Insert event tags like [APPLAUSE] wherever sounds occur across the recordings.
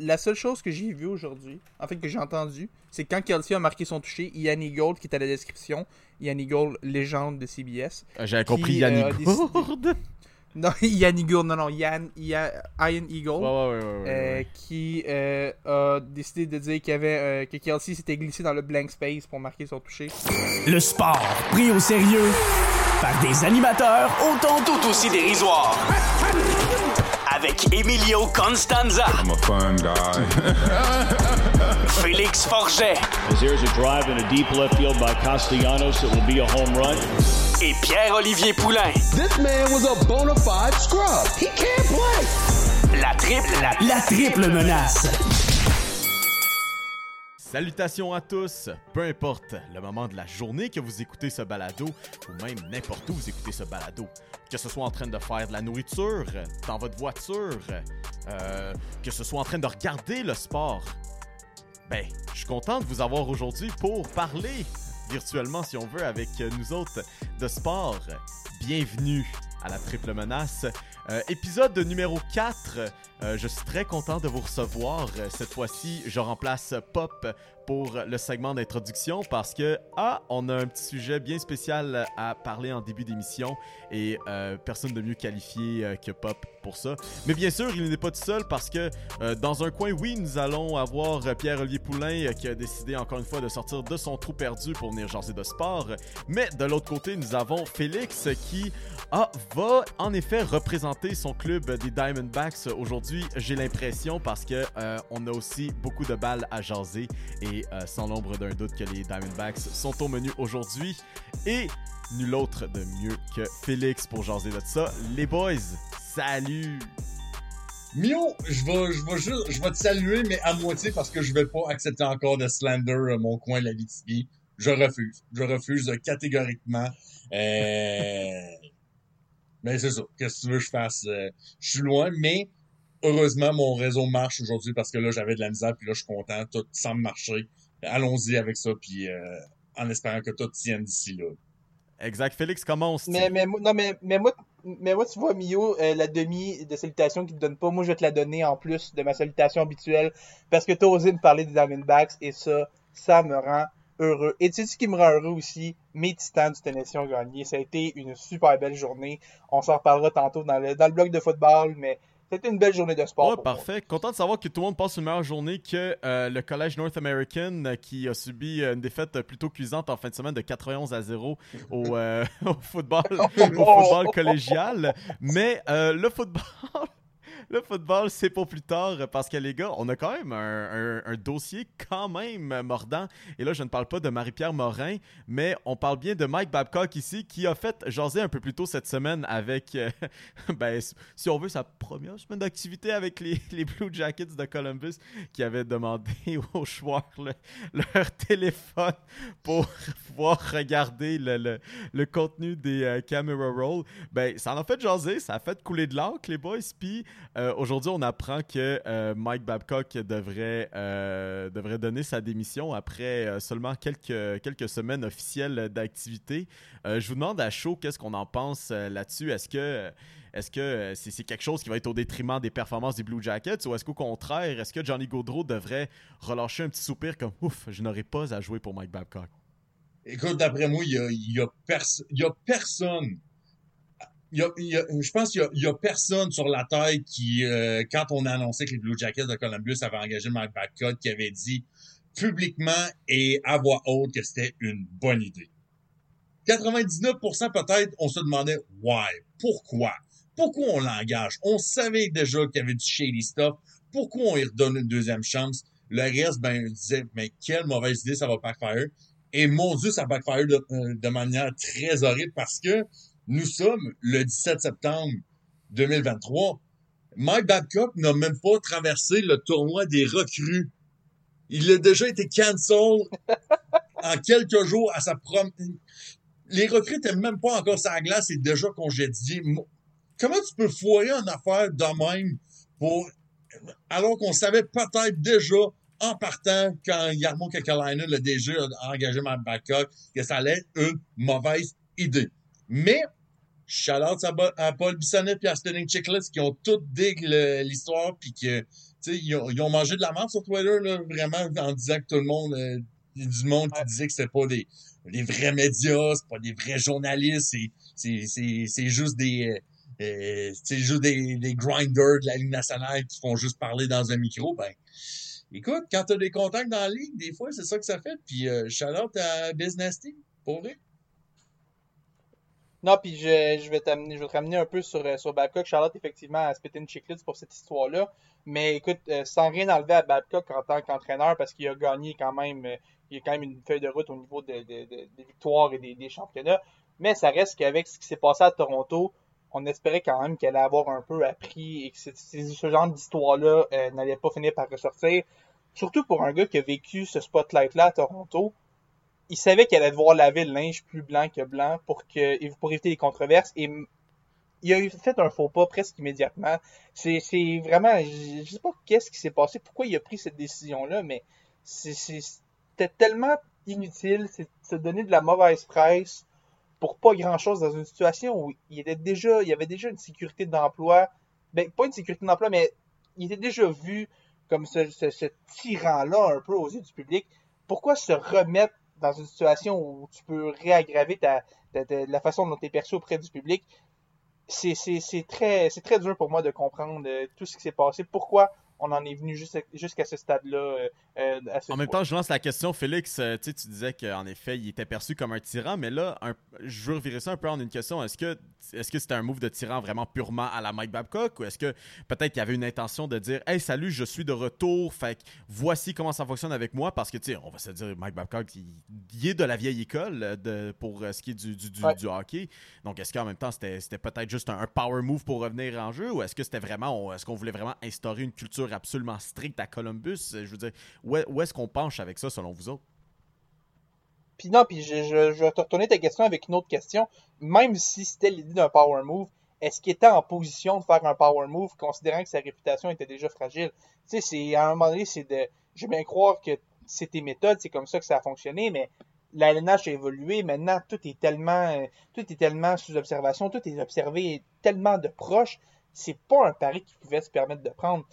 la seule chose que j'ai vue aujourd'hui, en fait que j'ai entendu, c'est quand Kelsey a marqué son toucher, Ian Eagle, qui est à la description, Ian Eagle, légende de CBS. Ah, J'avais compris Yann euh, Eagle. [LAUGHS] Non, Ian Eagle, non, non, Ian, Ian, Ian Eagle, Ouais, ouais, ouais, ouais, ouais, euh, qui euh, a décidé de dire qu'il y avait, euh, que Kelsey s'était glissé dans le blank space pour marquer son toucher. Le sport pris au sérieux par des animateurs autant tout aussi dérisoire. Avec Emilio Constanza, I'm a fun guy. [LAUGHS] Félix Forget As there's a drive in a deep left field by Castellanos, it will be a home run. et Pierre-Olivier Poulain. This man was a bona fide scrub. He can't play. La triple, la la triple menace. Salutations à tous! Peu importe le moment de la journée que vous écoutez ce balado, ou même n'importe où vous écoutez ce balado, que ce soit en train de faire de la nourriture, dans votre voiture, euh, que ce soit en train de regarder le sport, ben, je suis content de vous avoir aujourd'hui pour parler virtuellement, si on veut, avec nous autres de sport. Bienvenue à la triple menace. Euh, épisode numéro 4. Euh, je suis très content de vous recevoir. Euh, Cette fois-ci, je remplace Pop pour le segment d'introduction parce que, ah, on a un petit sujet bien spécial à parler en début d'émission et euh, personne de mieux qualifié euh, que Pop pour ça. Mais bien sûr, il n'est pas tout seul parce que euh, dans un coin, oui, nous allons avoir Pierre-Olivier Poulain qui a décidé encore une fois de sortir de son trou perdu pour venir jaser de sport. Mais de l'autre côté, nous avons Félix qui ah, va en effet représenter son club des Diamondbacks aujourd'hui, j'ai l'impression, parce que on a aussi beaucoup de balles à jaser et euh, sans l'ombre d'un doute que les Diamondbacks sont au menu aujourd'hui. Et nul autre de mieux que Félix pour jaser de ça. Les boys, salut! Mio, je vais, je vais juste, je vais te saluer, mais à moitié parce que je vais pas accepter encore de slander euh, mon coin la Litigie. Je refuse. Je refuse euh, catégoriquement. [LAUGHS] Mais c'est ça. Qu'est-ce que tu veux que je fasse? Je suis loin, mais heureusement, mon réseau marche aujourd'hui parce que là, j'avais de la misère, puis là, je suis content. Tout semble marcher. Allons-y avec ça, puis euh, en espérant que tout tienne d'ici là. Exact. Félix, commence. Mais, mais, moi- non, mais, mais, moi, mais moi, tu vois, Mio, euh, la demi de salutation qu'il te donne pas, moi, je vais te la donner en plus de ma salutation habituelle parce que t'as osé me parler des Diamondbacks et ça, ça me rend heureux. Et tu sais ce qui me rend heureux aussi? Mes Titans du Tennessee ont gagné. Ça a été une super belle journée. On s'en reparlera tantôt dans le, dans le bloc de football, mais c'était une belle journée de sport. Ouais, moi. parfait. Content de savoir que tout le monde passe une meilleure journée que euh, le Collège North American euh, qui a subi euh, une défaite plutôt cuisante en fin de semaine de 91 à 0 au, euh, [LAUGHS] au football, [LAUGHS] au football collégial. Mais le football. Le football, c'est pour plus tard parce que les gars, on a quand même un, dossier quand même mordant. Et là, je ne parle pas de Marie-Pierre Morin, mais on parle bien de Mike Babcock ici qui a fait jaser un peu plus tôt cette semaine avec, euh, [LAUGHS] ben, si on veut, sa première semaine d'activité avec les, [LAUGHS] Blue Jackets de Columbus qui avaient demandé [LAUGHS] aux joueurs le- leur téléphone pour pouvoir regarder le contenu des euh, camera rolls. Ben, ça en a fait jaser, ça a fait couler de l'encre, les boys. Puis euh, aujourd'hui, on apprend que euh, Mike Babcock devrait, euh, devrait donner sa démission après seulement quelques, quelques semaines officielles d'activité. Je vous demande à chaud qu'est-ce qu'on en pense là-dessus? Est-ce que est-ce que c'est quelque chose qui va être au détriment des performances des Blue Jackets ou est-ce qu'au contraire, est-ce que Johnny Gaudreau devrait relâcher un petit soupir comme ouf, je n'aurai pas à jouer pour Mike Babcock? Écoute, d'après moi, il y a, y a, pers- a personne. Y a, y a- je pense qu'il y a, a personne sur la Terre qui, euh, quand on a annoncé que les Blue Jackets de Columbus avaient engagé Mike Babcock, qui avait dit publiquement et à voix haute que c'était une bonne idée. 99% peut-être, on se demandait why, pourquoi, pourquoi on l'engage? On savait déjà qu'il y avait du shady stuff. Pourquoi on lui redonne une deuxième chance? Le reste, ben, on disait, mais quelle mauvaise idée, ça va backfire. Et mon Dieu, ça backfire de, euh, de manière très horrible parce que nous sommes le 17 septembre 2023. Mike Babcock n'a même pas traversé le tournoi des recrues. Il a déjà été cancel [LAUGHS] en quelques jours à sa prom... Les recrues n'étaient même pas encore sur la glace et déjà congédiés. Mo- Comment tu peux foirer une affaire de même pour... alors qu'on savait peut-être déjà en partant, quand Yarmo Kekalainen, le DG, a engagé Mike Babcock, que ça allait être une mauvaise idée. Mais, shout out à, à Paul Bissonnette et à Sterling Chicklets qui ont tout dit le- l'histoire puis que tu sais, ils ont, ils ont mangé de la merde sur Twitter, là, vraiment, en disant que tout le monde, euh, du monde qui disait que c'était pas des, des vrais médias, c'est pas des vrais journalistes, c'est, juste des, euh, euh, c'est juste des, des grinders de la Ligue nationale qui font juste parler dans un micro, ben, écoute, quand t'as des contacts dans la ligue, des fois, c'est ça que ça fait, puis euh, shout out à Business Team, pour vrai. Non, puis je, je vais t'amener, je vais te ramener un peu sur, euh, sur Babcock. Charlotte, effectivement, a spété une chiclette pour cette histoire-là. Mais écoute, euh, sans rien enlever à Babcock en tant qu'entraîneur, parce qu'il a gagné quand même, euh, il a quand même une feuille de route au niveau de- de- de- des victoires et des, championnats. Mais ça reste qu'avec ce qui s'est passé à Toronto, on espérait quand même qu'elle allait avoir un peu appris et que ce, genre d'histoire-là n'allait pas finir par ressortir. Surtout pour un gars qui a vécu ce spotlight-là à Toronto il savait qu'elle allait devoir laver le linge plus blanc que blanc pour que pour éviter les controverses et il a fait un faux pas presque immédiatement. C'est vraiment je, sais pas qu'est-ce qui s'est passé, pourquoi il a pris cette décision là, mais c'était tellement inutile, c'est se donner de la mauvaise presse pour pas grand-chose dans une situation où il était déjà il y avait déjà une sécurité d'emploi, ben pas une sécurité d'emploi mais il était déjà vu comme ce, ce tyran-là un peu aux yeux du public. Pourquoi se remettre dans une situation où tu peux réaggraver ta, ta- la façon dont tu es perçu auprès du public? C'est très dur pour moi de comprendre euh, tout ce qui s'est passé. Pourquoi on en est venu jusqu'à ce stade-là. euh, euh, En même temps, je lance la question, Félix. euh, tu sais, tu disais qu'en effet, il était perçu comme un tyran, mais là, un- je veux revirer ça un peu en une question. Est-ce que est-ce que c'était un move de tyran vraiment purement à la Mike Babcock ou est-ce que peut-être qu'il y avait une intention de dire Hey, salut, je suis de retour, fait que voici comment ça fonctionne avec moi Parce que, tu sais, on va se dire, Mike Babcock, il, il est de la vieille école de, pour ce qui est du, du, du, Ouais. du hockey. Donc, est-ce qu'en même temps, c'était peut-être juste un, un power move pour revenir en jeu ou est-ce que c'était vraiment, est-ce qu'on voulait vraiment instaurer une culture absolument stricte à Columbus Je veux dire, où, est- où est-ce qu'on penche avec ça selon vous autres? Puis non, puis je, vais te retourner ta question avec une autre question. Même si c'était l'idée d'un power move, est-ce qu'il était en position de faire un power move considérant que sa réputation était déjà fragile? Tu sais, c'est, à un moment donné, c'est de, je veux bien croire que c'est tes méthodes, c'est comme ça que ça a fonctionné, mais la a évolué. Maintenant, tout est tellement, euh, tout est tellement sous observation, tout est observé tellement de proche. C'est pas un pari qu'il pouvait se permettre de prendre.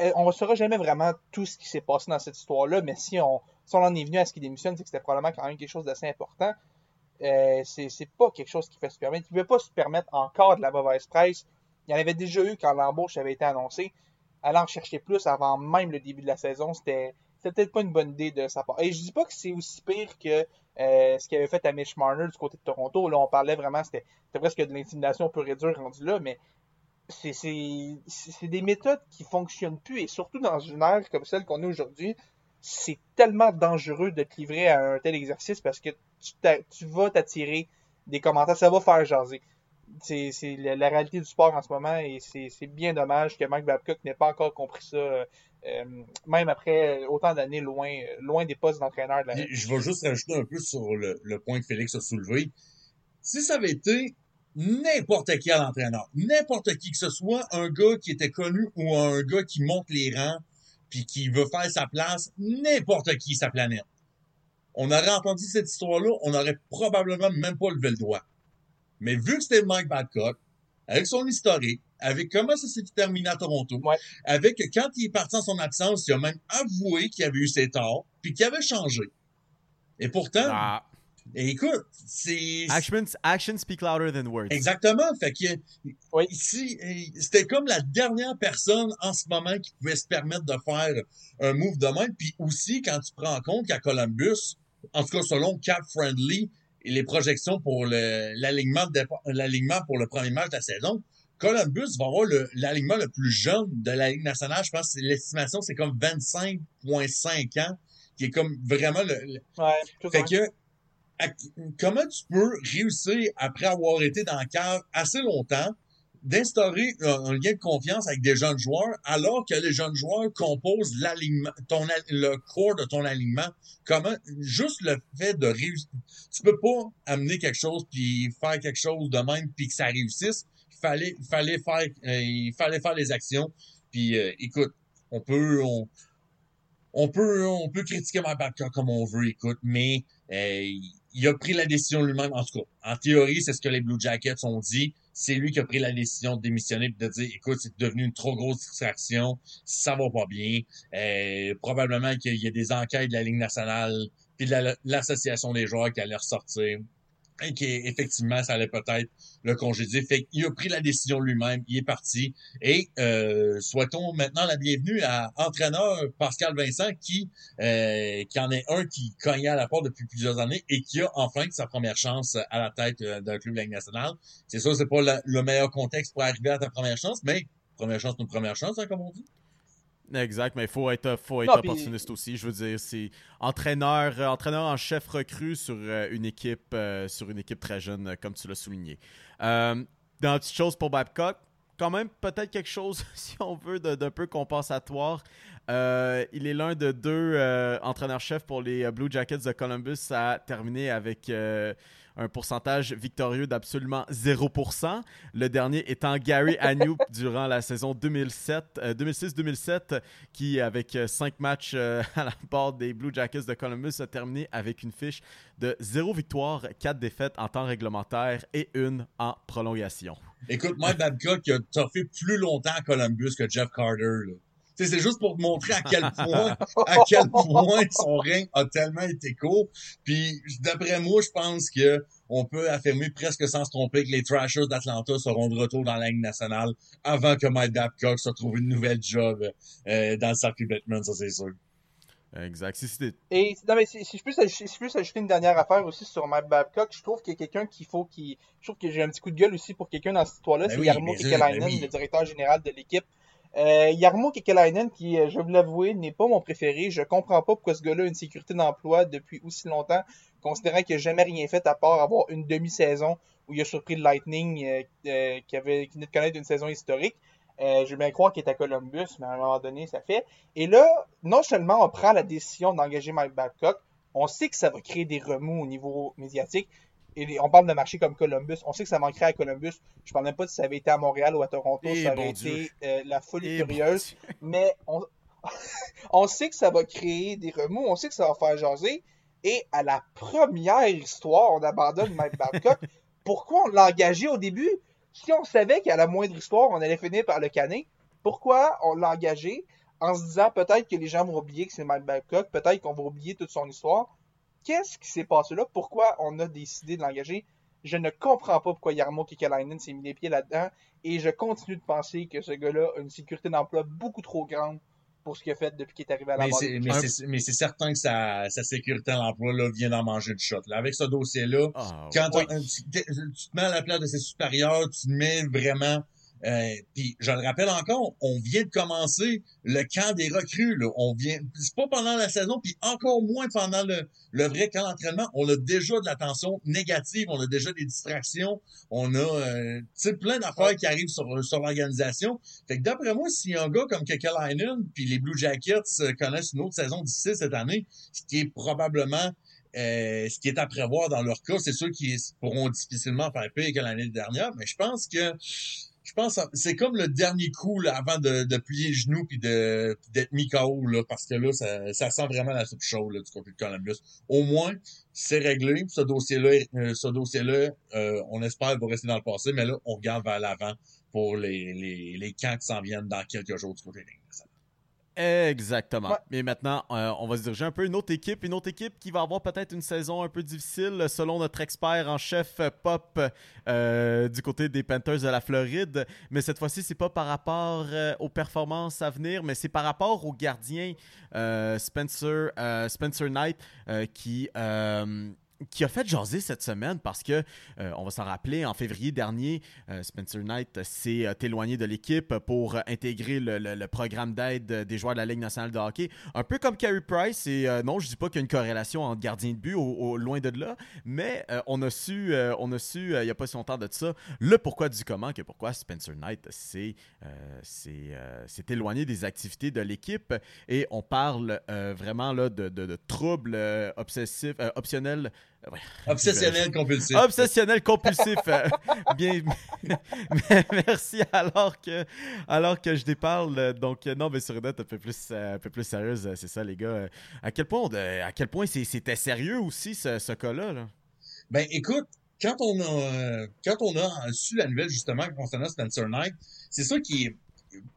Euh, on ne saura jamais vraiment tout ce qui s'est passé dans cette histoire-là, mais si on, en est venu à ce qu'il démissionne, c'est que c'était probablement quand même quelque chose d'assez important. Euh, c'est pas quelque chose qui fait se permettre. Il ne pouvait pas se permettre encore de la mauvaise presse. Il y en avait déjà eu quand l'embauche avait été annoncée. Aller en chercher plus avant même le début de la saison, c'était peut-être pas une bonne idée de sa part. Et je dis pas que c'est aussi pire que euh, ce qu'il avait fait à Mitch Marner du côté de Toronto. Là, on parlait vraiment, c'était c'était presque de l'intimidation pure et dure rendu là, mais c'est des méthodes qui fonctionnent plus et surtout dans une ère comme celle qu'on a aujourd'hui, c'est tellement dangereux de te livrer à un tel exercice parce que tu, vas t'attirer des commentaires, ça va faire jaser. C'est la, la réalité du sport en ce moment et c'est bien dommage que Mike Babcock n'ait pas encore compris ça, euh, euh, même après autant d'années loin, loin des postes d'entraîneur de la Je vais juste rajouter un peu sur le, le point que Félix a soulevé. Si ça avait été n'importe qui à l'entraîneur, n'importe qui que ce soit, un gars qui était connu ou un gars qui monte les rangs puis qui veut faire sa place, n'importe qui sa planète. On aurait entendu cette histoire-là, on aurait probablement même pas levé le doigt. Mais vu que c'était Mike Babcock, avec son historique, avec comment ça s'est terminé à Toronto, Ouais. avec quand il est parti en son absence, il a même avoué qu'il avait eu ses torts, puis qu'il avait changé. Et pourtant, Ah, et écoute, c'est actions, actions speak louder than words. exactement. Fait que Oui. ici, c'était comme la dernière personne en ce moment qui pouvait se permettre de faire un move de même. Puis aussi, quand tu prends en compte qu'à Columbus, en tout cas selon Cap Friendly et les projections pour l'alignement pour le premier match de la saison, Columbus va avoir l'alignement le, plus jeune de la Ligue nationale. Je pense que l'estimation, c'est comme 25,5 ans, qui est comme vraiment le, le- Ouais, tout fait que, comment tu peux réussir, après avoir été dans le cave assez longtemps, d'instaurer un, lien de confiance avec des jeunes joueurs, alors que les jeunes joueurs composent l'alignement, ton, le corps de ton alignement? Comment, juste le fait de réussir, tu peux pas amener quelque chose puis faire quelque chose de même puis que ça réussisse. Il fallait, fallait faire, euh, il fallait faire les actions. Puis, euh, écoute, on peut, on, on peut, on peut critiquer Mike Babcock comme on veut, écoute, mais euh, il a pris la décision lui-même. En tout cas, en théorie, c'est ce que les Blue Jackets ont dit. C'est lui qui a pris la décision de démissionner et de dire, écoute, c'est devenu une trop grosse distraction, ça va pas bien. Euh, probablement qu'il y a des enquêtes de la Ligue nationale puis de l'association des joueurs qui allaient ressortir et qu'effectivement, ça allait peut-être le congédier. Fait qu'il a pris la décision lui-même, il est parti. Et euh, souhaitons maintenant la bienvenue à entraîneur Pascal Vincent, qui, euh, qui en est un qui cognait à la porte depuis plusieurs années et qui a enfin sa première chance à la tête euh, d'un club de Ligue nationale. C'est sûr, c'est pas le meilleur contexte pour arriver à ta première chance, mais première chance, une première chance, hein, comme on dit. Exact, mais il faut être, faut être opportuniste aussi. Je veux dire, c'est entraîneur, euh, entraîneur en chef recru sur euh, une équipe, euh, sur une équipe très jeune, comme tu l'as souligné. dans la petite chose pour Babcock, quand même peut-être quelque chose, [LAUGHS] si on veut, d'un peu compensatoire. il est l'un de deux entraîneurs-chefs pour les Blue Jackets de Columbus à terminer avec un pourcentage victorieux d'absolument 0%. Le dernier étant Gary [LAUGHS] Agnew durant la saison 2007, 2006-2007, euh, qui, avec 5 euh, matchs euh, [LAUGHS] à la part des Blue Jackets de Columbus, a terminé avec une fiche de 0 victoire, 4 défaites en temps réglementaire et une en prolongation. Écoute, Mike Babcock a fait plus longtemps à Columbus que Jeff Carter. Là c'est juste pour te montrer à quel [LAUGHS] point, à quel point son règne a tellement été court. Puis, d'après moi, je pense que on peut affirmer presque sans se tromper que les Trashers d'Atlanta seront de retour dans la Ligue nationale avant que Mike Babcock se trouve une nouvelle job euh, dans le circuit Batman, ça c'est sûr. Exact. Et non, mais si, je peux, si je peux ajouter une dernière affaire aussi sur Mike Babcock, je trouve qu'il y a quelqu'un qu'il faut qui. Je trouve que j'ai un petit coup de gueule aussi pour quelqu'un dans cette histoire-là, ben c'est Yarmo Kekalainen, ben le directeur général de l'équipe. Euh, Yarmo Kekalainen, qui, euh, je vous l'avouer, n'est pas mon préféré. Je comprends pas pourquoi ce gars-là a une sécurité d'emploi depuis aussi longtemps, considérant qu'il n'a jamais rien fait à part avoir une demi-saison où il a surpris le Lightning, euh, euh qui avait de connaître une saison historique. Je vais bien croire qu'il est à Columbus, mais à un moment donné, ça fait. Et là, non seulement on prend la décision d'engager Mike Babcock, on sait que ça va créer des remous au niveau médiatique, on parle de marché comme Columbus. On sait que ça manquerait à Columbus. Je parle même pas si ça avait été à Montréal ou à Toronto, eh, ça aurait été euh, la folie furieuse. mais [LAUGHS] on, sait que ça va créer des remous, on sait que ça va faire jaser. Et à la première histoire, on abandonne Mike [LAUGHS] Babcock. Pourquoi on l'a engagé au début? Si on savait qu'à la moindre histoire, on allait finir par le canner, pourquoi on l'a engagé? En se disant peut-être que les gens vont oublier que c'est Mike Babcock, peut-être qu'on va oublier toute son histoire qu'est-ce qui s'est passé là? Pourquoi on a décidé de l'engager? Je ne comprends pas pourquoi Yarmo Kekalainen s'est mis les pieds là-dedans et je continue de penser que ce gars-là a une sécurité d'emploi beaucoup trop grande pour ce qu'il a fait depuis qu'il est arrivé à la mais Mais c'est certain que sa, sécurité d'emploi là, vient d'en manger de shot. Là. Avec ce dossier-là, ah, quand tu, tu, te mets à la place de ses supérieurs, tu te mets vraiment euh, puis je le rappelle encore, on vient de commencer le camp des recrues. Là. On vient, c'est pas pendant la saison, puis encore moins pendant le, le vrai camp d'entraînement. On a déjà de l'attention négative, on a déjà des distractions, on a euh, plein d'affaires qui arrivent sur, sur l'organisation. Fait que d'après moi, si un gars comme Kekalainen puis les Blue Jackets euh, connaissent une autre saison d'ici cette année, ce qui est probablement euh, ce qui est à prévoir dans leur cas, c'est ceux qui pourront difficilement faire pire que l'année dernière, mais je pense que je pense c'est comme le dernier coup là, avant de, de plier le genou puis de d'être mis KO là, parce que là ça, ça sent vraiment la soupe chaude là, du côté de Columbus. Au moins c'est réglé. Ce dossier-là, euh, ce dossier-là, euh, on espère va rester dans le passé, mais là on regarde vers l'avant pour les les les camps qui s'en viennent dans quelques jours du côté de Exactement. Mais maintenant, euh, on va se diriger un peu une autre équipe, une autre équipe qui va avoir peut-être une saison un peu difficile selon notre expert en chef euh, pop euh, du côté des Panthers de la Floride. Mais cette fois-ci, c'est pas par rapport aux performances à venir, mais c'est par rapport au gardien Spencer, Spencer Knight qui qui a fait jaser cette semaine parce que, euh, on va s'en rappeler, en février dernier, euh, Spencer Knight s'est euh, éloigné de l'équipe pour intégrer le, programme d'aide des joueurs de la Ligue nationale de hockey. Un peu comme Carey Price, et non, je dis pas qu'il y a une corrélation entre gardien de but au, loin de là, mais on a su, on a su il n'y a pas si longtemps de ça, le pourquoi du comment, que pourquoi Spencer Knight s'est éloigné des activités de l'équipe. Et on parle vraiment là, de, de troubles obsessifs, optionnels. Obsessionnel compulsif. Obsessionnel compulsif. euh, [LAUGHS] bien. [LAUGHS] Merci. Alors que, alors que je déparle, euh, donc euh, non, mais sur une note un peu plus, un peu plus sérieuse, c'est ça, les gars. À quel point, on- à quel point c'était sérieux aussi ce, ce cas-là. Là? Ben, écoute, quand on a, quand on a su la nouvelle, justement, concernant Spencer Knight, c'est ça qui est,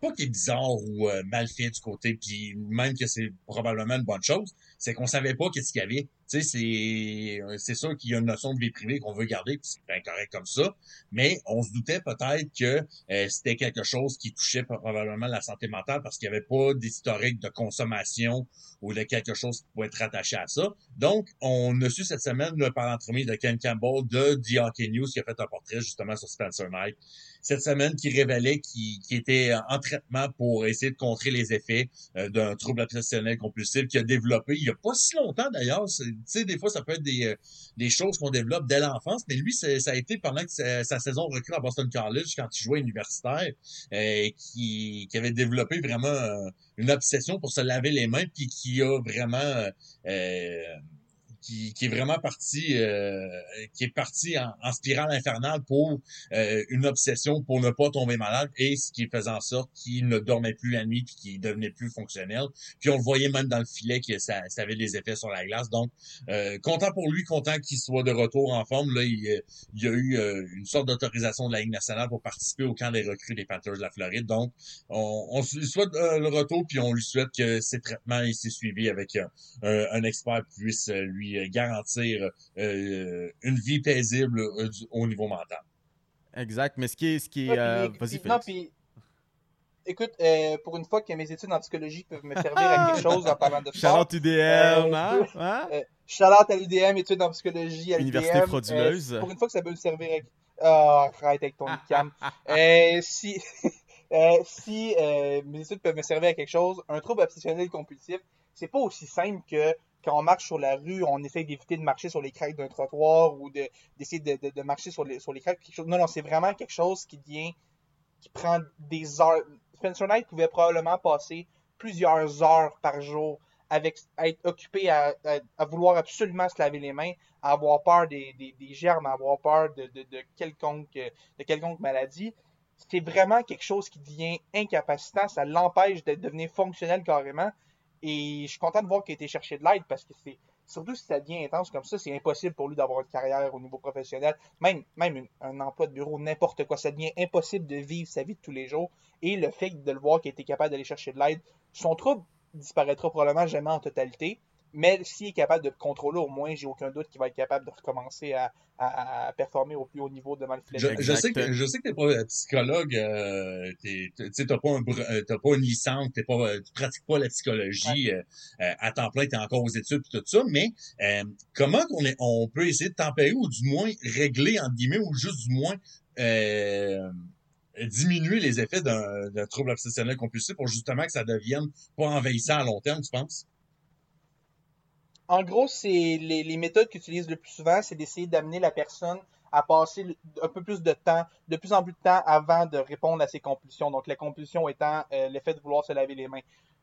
pas qui est bizarre ou mal fait du côté, puis même que c'est probablement une bonne chose, c'est qu'on savait pas qu'est-ce qu'il y avait. Euh, c'est sûr qu'il y a une notion de vie privée qu'on veut garder, puis c'est bien correct comme ça, mais on se doutait peut-être que euh, c'était quelque chose qui touchait probablement la santé mentale parce qu'il n'y avait pas d'historique de consommation ou de quelque chose qui pouvait être rattaché à ça. Donc, on a su cette semaine, par l'entremise de Ken Campbell de The Hockey News, qui a fait un portrait justement sur Spencer Knight, cette semaine qui révélait qu'il était en traitement pour essayer de contrer les effets euh, d'un trouble obsessionnel compulsif qu'il a développé il y a pas si longtemps d'ailleurs. Tu sais, des fois, ça peut être des, euh, des choses qu'on développe dès l'enfance, mais lui, ça a été pendant que sa, sa saison recrue à Boston College, quand il jouait universitaire, euh, qui, qui avait développé vraiment euh, une obsession pour se laver les mains, puis qui a vraiment... euh, qui, qui est vraiment parti euh, qui est parti en, en spirale infernale pour euh, une obsession pour ne pas tomber malade et ce qui faisait en sorte qu'il ne dormait plus la nuit puis qu'il devenait plus fonctionnel. Puis on le voyait même dans le filet que ça, ça avait des effets sur la glace. Donc euh, content pour lui content qu'il soit de retour en forme. Là il, euh, il y a eu euh, une sorte d'autorisation de la Ligue nationale pour participer au camp des recrues des Panthers de la Floride. Donc on, on lui souhaite euh, le retour puis on lui souhaite que ses traitements et ses suivis avec un, un expert puisse euh, lui euh, garantir euh, une vie paisible euh, du- au niveau mental. Exact. Mais ce qui est. Ce qui est Ouais, euh, puis- Vas-y, puis- non, Félix. puis, écoute, euh, pour une fois que mes études en psychologie peuvent me servir à quelque chose en parlant de sport, Charlotte UDM, Euh, hein? hein? euh, shout-out à l'UDM, études en psychologie à l'UDM. Université frauduleuse. Euh, pour une fois que ça peut me servir à... Ah, arrête avec ton cam. [LAUGHS] Euh, si [LAUGHS] euh, si euh, mes études peuvent me servir à quelque chose, un trouble obsessionnel compulsif, c'est pas aussi simple que quand on marche sur la rue, on essaye d'éviter de marcher sur les craques d'un trottoir ou de- d'essayer de, de, marcher sur les, sur les craques. Non, non, c'est vraiment quelque chose qui vient, qui prend des heures. Spencer Knight pouvait probablement passer plusieurs heures par jour avec à être occupé à, vouloir absolument se laver les mains, à avoir peur des, germes, à avoir peur de, de, de quelconque maladie. C'est vraiment quelque chose qui devient incapacitant, ça l'empêche de devenir fonctionnel carrément. Et je suis content de voir qu'il a été chercher de l'aide parce que c'est surtout si ça devient intense comme ça, c'est impossible pour lui d'avoir une carrière au niveau professionnel, même, un emploi de bureau, n'importe quoi. Ça devient impossible de vivre sa vie de tous les jours. Et le fait de le voir qu'il a été capable d'aller chercher de l'aide, son trouble disparaîtra probablement jamais en totalité. Mais s'il est capable de le contrôler, au moins, j'ai aucun doute qu'il va être capable de recommencer à, à- à performer au plus haut niveau devant le filet. Je, je sais que je sais que t'es pas euh, psychologue, euh, tu sais, t'as pas un euh, t'as pas une licence, t'es pas, euh, tu pratiques pas la psychologie euh, euh, à temps plein, t'es encore aux études et tout ça, mais euh, comment qu'on est, on peut essayer de tempérer ou du moins régler entre guillemets ou juste du moins euh, diminuer les effets d'un d'un trouble obsessionnel compulsif pour justement que ça devienne pas envahissant à long terme, tu penses? En gros, c'est les, méthodes qu'ils utilisent le plus souvent, c'est d'essayer d'amener la personne à passer un peu plus de temps, de plus en plus de temps avant de répondre à ses compulsions. Donc, la compulsion étant euh, le fait de vouloir se laver les mains.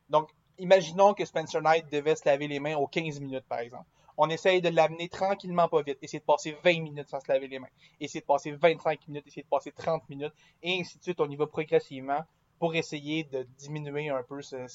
Donc, imaginons que Spencer Knight devait se laver les mains aux 15 minutes, par exemple. On essaye de l'amener tranquillement, pas vite. Essayer de passer 20 minutes sans se laver les mains. Essayer de passer 25 minutes, essayer de passer 30 minutes, et ainsi de suite. On y va progressivement pour essayer de diminuer un peu ce-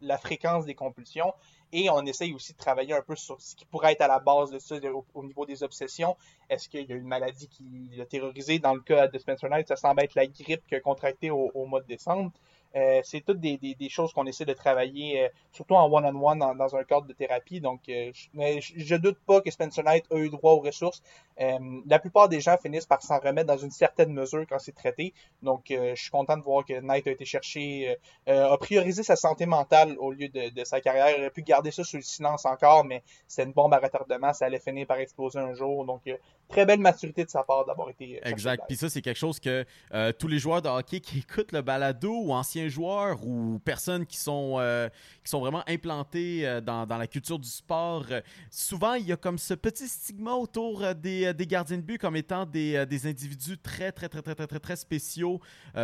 la fréquence des compulsions. Et on essaye aussi de travailler un peu sur ce qui pourrait être à la base de ça au, au niveau des obsessions. Est-ce qu'il y a une maladie qui l'a terrorisé? Dans le cas de Spencer Knight, ça semble être la grippe qu'il a contractée au mois de décembre. Euh, c'est toutes des, des, des choses qu'on essaie de travailler, euh, surtout en one-on-one, dans, dans un cadre de thérapie. Donc, euh, je, mais je, je doute pas que Spencer Knight a eu droit aux ressources. Euh, la plupart des gens finissent par s'en remettre dans une certaine mesure quand c'est traité. Donc, euh, je suis content de voir que Knight a été cherché, euh, euh, a priorisé sa santé mentale au lieu de, de sa carrière. Il aurait pu garder ça sous le silence encore, mais c'est une bombe à retardement. Ça allait finir par exploser un jour. Donc, très belle maturité de sa part d'avoir été. Exact. Puis ça, c'est quelque chose que euh, tous les joueurs de hockey qui [LAUGHS] écoutent le balado ou anciens joueurs ou personnes qui sont, euh, qui sont vraiment implantés euh, dans, dans la culture du sport, euh, souvent, il y a comme ce petit stigma autour des, des gardiens de but comme étant des, des individus très, très, très, très, très, très, très spéciaux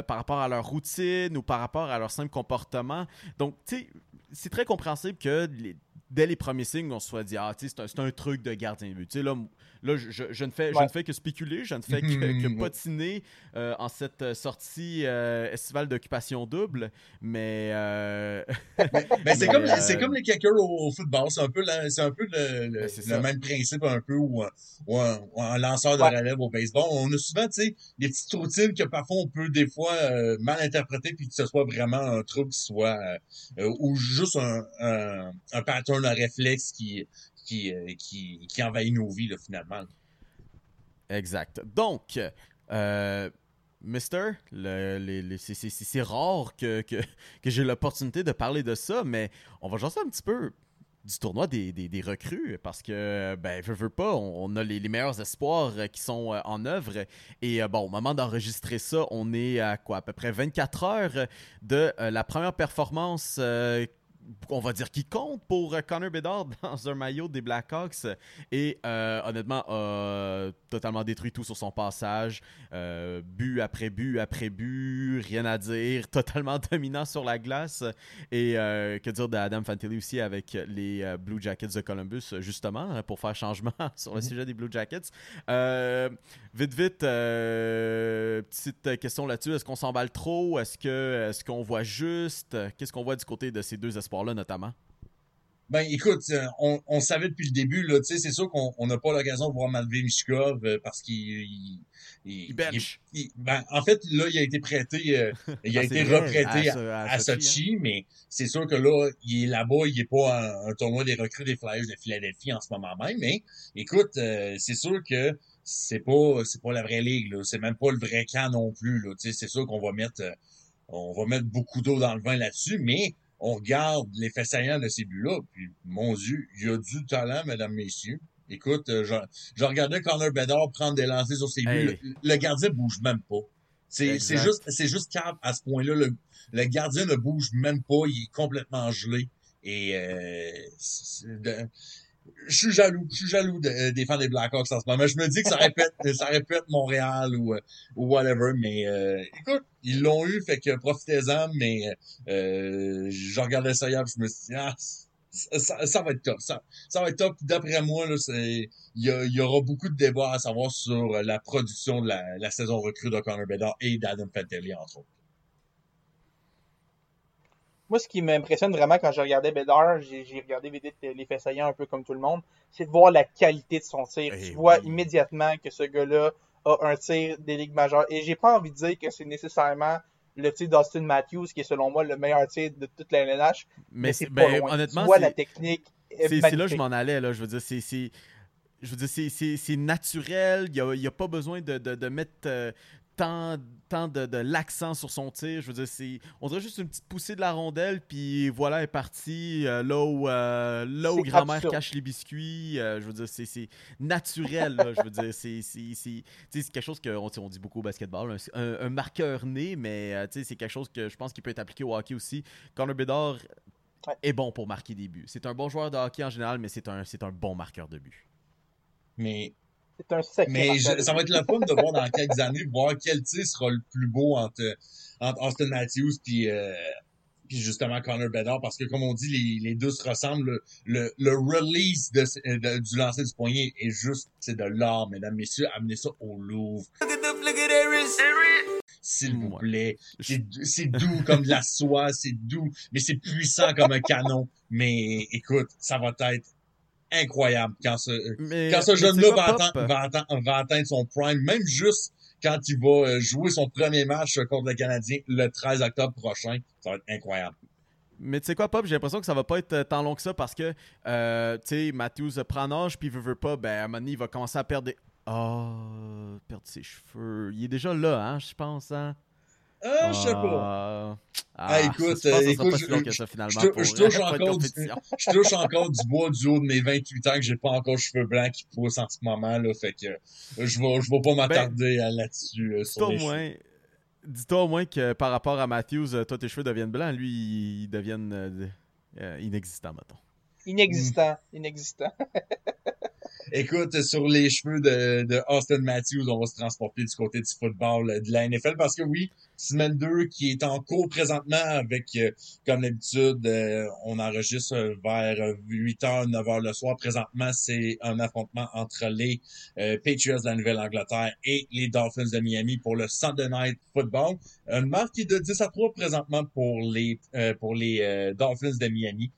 par rapport à leur routine ou par rapport à leur simple comportement. Donc, tu sais, c'est très compréhensible que dès les premiers signes, on se soit dit, ah, tu sais, c'est un, un truc de gardien de but. Tu sais, là, là je, je- je ne fais, je ne fais que spéculer, je ne fais que, que [LAUGHS] patiner euh, en cette euh, sortie euh, estivale d'occupation double, mais... euh, [LAUGHS] Ben, c'est Mais, comme, euh, c'est comme les kickers au, au football. C'est un peu, la- un peu le, le, Ben, le même principe, un peu, ou, un- ou un, ou un lanceur de Ouais. relève au baseball. On a souvent, tu sais, des petites routines que parfois on peut des fois euh, mal interpréter puis que ce soit vraiment un truc qui soit, ou juste un, un, un pattern, un réflexe qui, qui, euh, qui, qui envahit nos vies, finalement. Exact. Donc, euh, Mister, c'est- rare que, que, que j'ai l'opportunité de parler de ça, mais on va jaser un petit peu du tournoi des, des, des recrues parce que, ben, veux, veux pas, on, a les, les meilleurs espoirs euh, qui sont euh, en œuvre. Et bon, au moment d'enregistrer ça, on est à quoi, à peu près 24 heures de la première performance. On va dire qui compte pour euh, Connor Bedard [LAUGHS] dans un maillot des Blackhawks. Et euh, honnêtement a totalement détruit tout sur son passage. Euh, but après but après but rien à dire [LAUGHS] totalement dominant sur la glace. Et que dire d'Adam Fantilli aussi avec les Blue Jackets de Columbus justement pour faire changement [LAUGHS] sur le sujet des Blue Jackets. Vite vite petite question là-dessus. Est-ce qu'on s'emballe trop? Est-ce que est-ce qu'on voit juste? Qu'est-ce qu'on voit du côté de ces deux espoirs? Là notamment? Ben, écoute, euh, on, on savait depuis le début, là, tu sais, c'est sûr qu'on on n'a pas l'occasion de voir Matvey Mishkov euh, parce qu'il il, il, Il bench. il- ben, en fait, là, il a été prêté, euh, [LAUGHS] il a Ah, été reprêté à, à, à Sochi, hein? Sochi, mais c'est sûr que là, il est là-bas, il est pas un, un tournoi des recrues des Flyers de Philadelphie en ce moment même, mais écoute, euh, c'est sûr que c'est pas c'est pas la vraie ligue, là, c'est même pas le vrai camp non plus, là, tu sais, c'est sûr qu'on va mettre euh, on va mettre beaucoup d'eau dans le vin là-dessus, mais on regarde l'effet saillant de ces buts-là, puis mon Dieu, il y a du talent, mesdames, messieurs. Écoute, euh, je, je regardais Connor Bedard prendre des lancers sur ses buts. Le, le gardien bouge même pas. C'est juste, c'est juste calme à ce point-là. Le, le gardien ne bouge même pas. Il est complètement gelé. Et euh, de- je suis jaloux. Je suis jaloux de- euh, des fans des Blackhawks en ce moment. Je me dis que ça répète, ça répète Montréal ou, euh, ou whatever. Mais euh, écoute, ils l'ont eu, fait que profitez-en. Mais euh, je regardais ça hier, je me suis dit, ah, ça, ça- va être top. Ça, ça va être top. D'après moi, il y, y aura beaucoup de débats à savoir sur la production de la, la saison recrue de Connor Bedard et d'Adam Fantilli, entre autres. Moi, ce qui m'impressionne vraiment quand je regardais Bédard, j'ai regardé vite les faits saillants un peu comme tout le monde, c'est de voir la qualité de son tir. Eh tu vois oui. immédiatement que ce gars-là a un tir des ligues majeures. Et j'ai pas envie de dire que c'est nécessairement le tir d'Austin Matthews qui est selon moi le meilleur tir de toute la LNH, mais, mais c'est pas ben, loin. honnêtement tu vois la technique. est C'est là que je m'en allais, là. Je veux dire, c'est. Je veux dire, c'est- naturel. Il n'y a, pas besoin de, de- de mettre euh, tant, tant de, de l'accent sur son tir. Je veux dire, c'est. On dirait juste une petite poussée de la rondelle, puis voilà, elle est partie euh, là où, euh, là où grand-mère absurde. cache les biscuits. Euh, je veux dire, c'est c'est naturel, là. Je veux dire, c'est c'est- quelque chose qu'on on dit beaucoup au basketball. Un, un- un marqueur né, mais euh, c'est quelque chose que je pense qu'il peut être appliqué au hockey aussi. Connor Bedard Ouais. est bon pour marquer des buts. C'est un bon joueur de hockey en général, mais c'est un, c'est un bon marqueur de but. Mais C'est un sacré Mais je- ça va être le fun de voir dans quelques années, voir quel tir sera le plus beau entre, entre Austin Matthews puis euh, puis justement Connor Bedard, parce que comme on dit, les, les deux se ressemblent. Le, le, le release de, de- du lancer du poignet est juste, c'est de l'art, mesdames, messieurs. Amenez ça au Louvre. S'il vous plaît. C'est c'est doux comme de la soie, c'est doux, mais c'est puissant comme un canon. Mais écoute, ça va être incroyable quand ce, Mais, quand ce jeune-là va, va, va atteindre son prime, même juste quand il va euh, jouer son premier match contre le Canadien le 13 octobre prochain, ça va être incroyable. Mais tu sais quoi, Pop, j'ai l'impression que ça va pas être euh, tant long que ça parce que, euh, tu sais, Matthews prend un âge, puis veut, veut pas, ben, à un moment donné, il va commencer à perdre des... Ah, perdre ses cheveux. Il est déjà là, hein, je pense, hein? Ah, je sais pas. Ah, écoute, je euh, je- touche euh, encore du-. [LAUGHS] Je touche encore du bois du haut de mes 28 ans que j'ai pas encore cheveux blancs qui poussent en ce moment, là, fait que euh, je vais, je vais pas m'attarder euh, là-dessus. euh, sur Dis-toi les au cheveux. moins... Dis-toi au moins que par rapport à Matthews, euh, toi, tes cheveux deviennent blancs, lui, ils deviennent euh, euh, inexistants, mettons. Inexistant, inexistant. [LAUGHS] Écoute, sur les cheveux de, de Austin Matthews, on va se transporter du côté du football euh, de la NFL parce que oui, semaine 2 qui est en cours présentement avec, euh, comme d'habitude, euh, on enregistre vers 8h, 9h le soir. Présentement, c'est un affrontement entre les Patriots de la Nouvelle-Angleterre et les Dolphins de Miami pour le Sunday Night Football. Une marque qui est de 10 à 3 présentement pour les, pour les Dolphins de Miami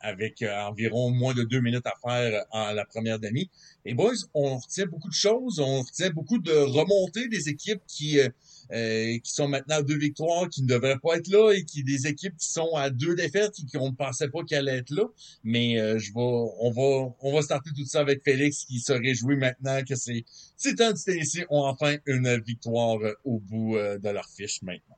avec euh, environ moins de deux minutes à faire euh, en la première demi. Et boys, on retient beaucoup de choses, on retient beaucoup de remontées des équipes qui euh, qui sont maintenant à deux victoires, qui ne devraient pas être là, et qui des équipes qui sont à deux défaites et qu'on ne pensait pas qu'elles allaient être là. Mais je vais, on va, on va starter tout ça avec Félix qui se réjouit maintenant que c'est Titans du Tennessee ont enfin une victoire au bout de leur fiche maintenant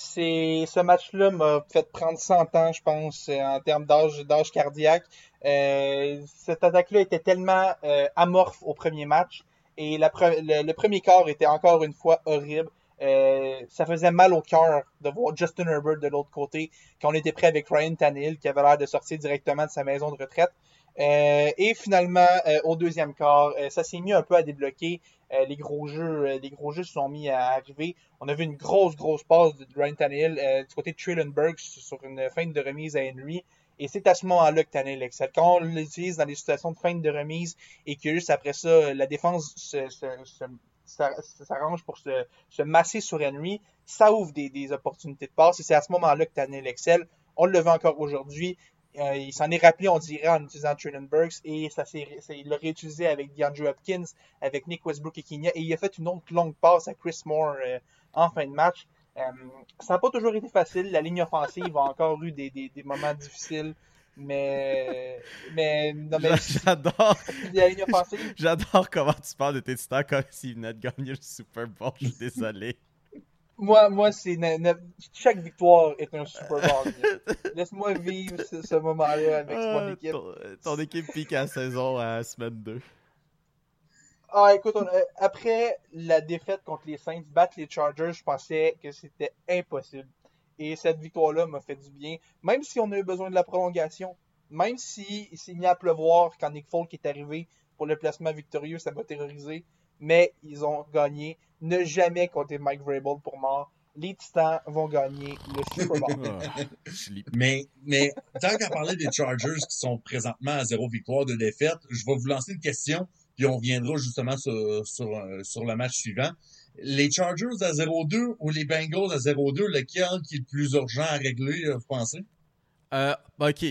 c'est ce match-là m'a fait prendre 100 ans, je pense, euh, en termes d'âge d'âge cardiaque. Euh, cette attaque-là était tellement euh, amorphe au premier match et le, premier quart était encore une fois horrible. Euh, ça faisait mal au cœur de voir Justin Herbert de l'autre côté, qu'on était prêt avec Ryan Tannehill, qui avait l'air de sortir directement de sa maison de retraite. Euh, et finalement, euh, au deuxième quart, ça s'est mis un peu à débloquer. Les gros jeux, les gros jeux se sont mis à arriver. On a vu une grosse, grosse passe de Ryan Tannehill du côté de Trillenberg sur une fin de remise à Henry. Et c'est à ce moment-là que Tannehill excelle. Quand on l'utilise dans des situations de fin de remise et que juste après ça, la défense s'arrange pour se, se, masser sur Henry, ça ouvre des, des opportunités de passe et c'est à ce moment-là que Tannehill excelle. On le voit encore aujourd'hui. Euh, il s'en est rappelé, on dirait, en utilisant Trillen Burks et ça il l'a réutilisé avec DeAndre Hopkins, avec Nick Westbrook et Kenya et il a fait une autre longue passe à Chris Moore euh, en fin de match. Euh, ça n'a pas toujours été facile. La ligne offensive a encore eu des, des, des moments difficiles. Mais, mais, mais j'adore. J'adore comment tu parles de tes titans comme s'ils venaient de gagner le Super Bowl. Je suis désolé. Moi, moi c'est chaque victoire est un Super Bowl. [LAUGHS] Laisse-moi vivre ce, moment-là avec mon ah, équipe. Ton, équipe pique à la saison à semaine 2. Ah, écoute, après la défaite contre les Saints, battre les Chargers, je pensais que c'était impossible. Et cette victoire-là m'a fait du bien. Même si on a eu besoin de la prolongation, même si s'il n'y a à pleuvoir quand Nick Folk est arrivé pour le placement victorieux, ça m'a terrorisé. Mais ils ont gagné ne jamais compter Mike Vrabel pour mort. Les Titans vont gagner le Super Bowl. [LAUGHS] Ah, mais, mais tant qu'à parler des Chargers qui sont présentement à zéro victoire de défaite, je vais vous lancer une question, puis on reviendra justement sur, sur, euh, sur le match suivant. Les Chargers à 0-2 ou les Bengals à 0-2, lequel qui est le plus urgent à régler, euh, vous pensez? Euh, ok.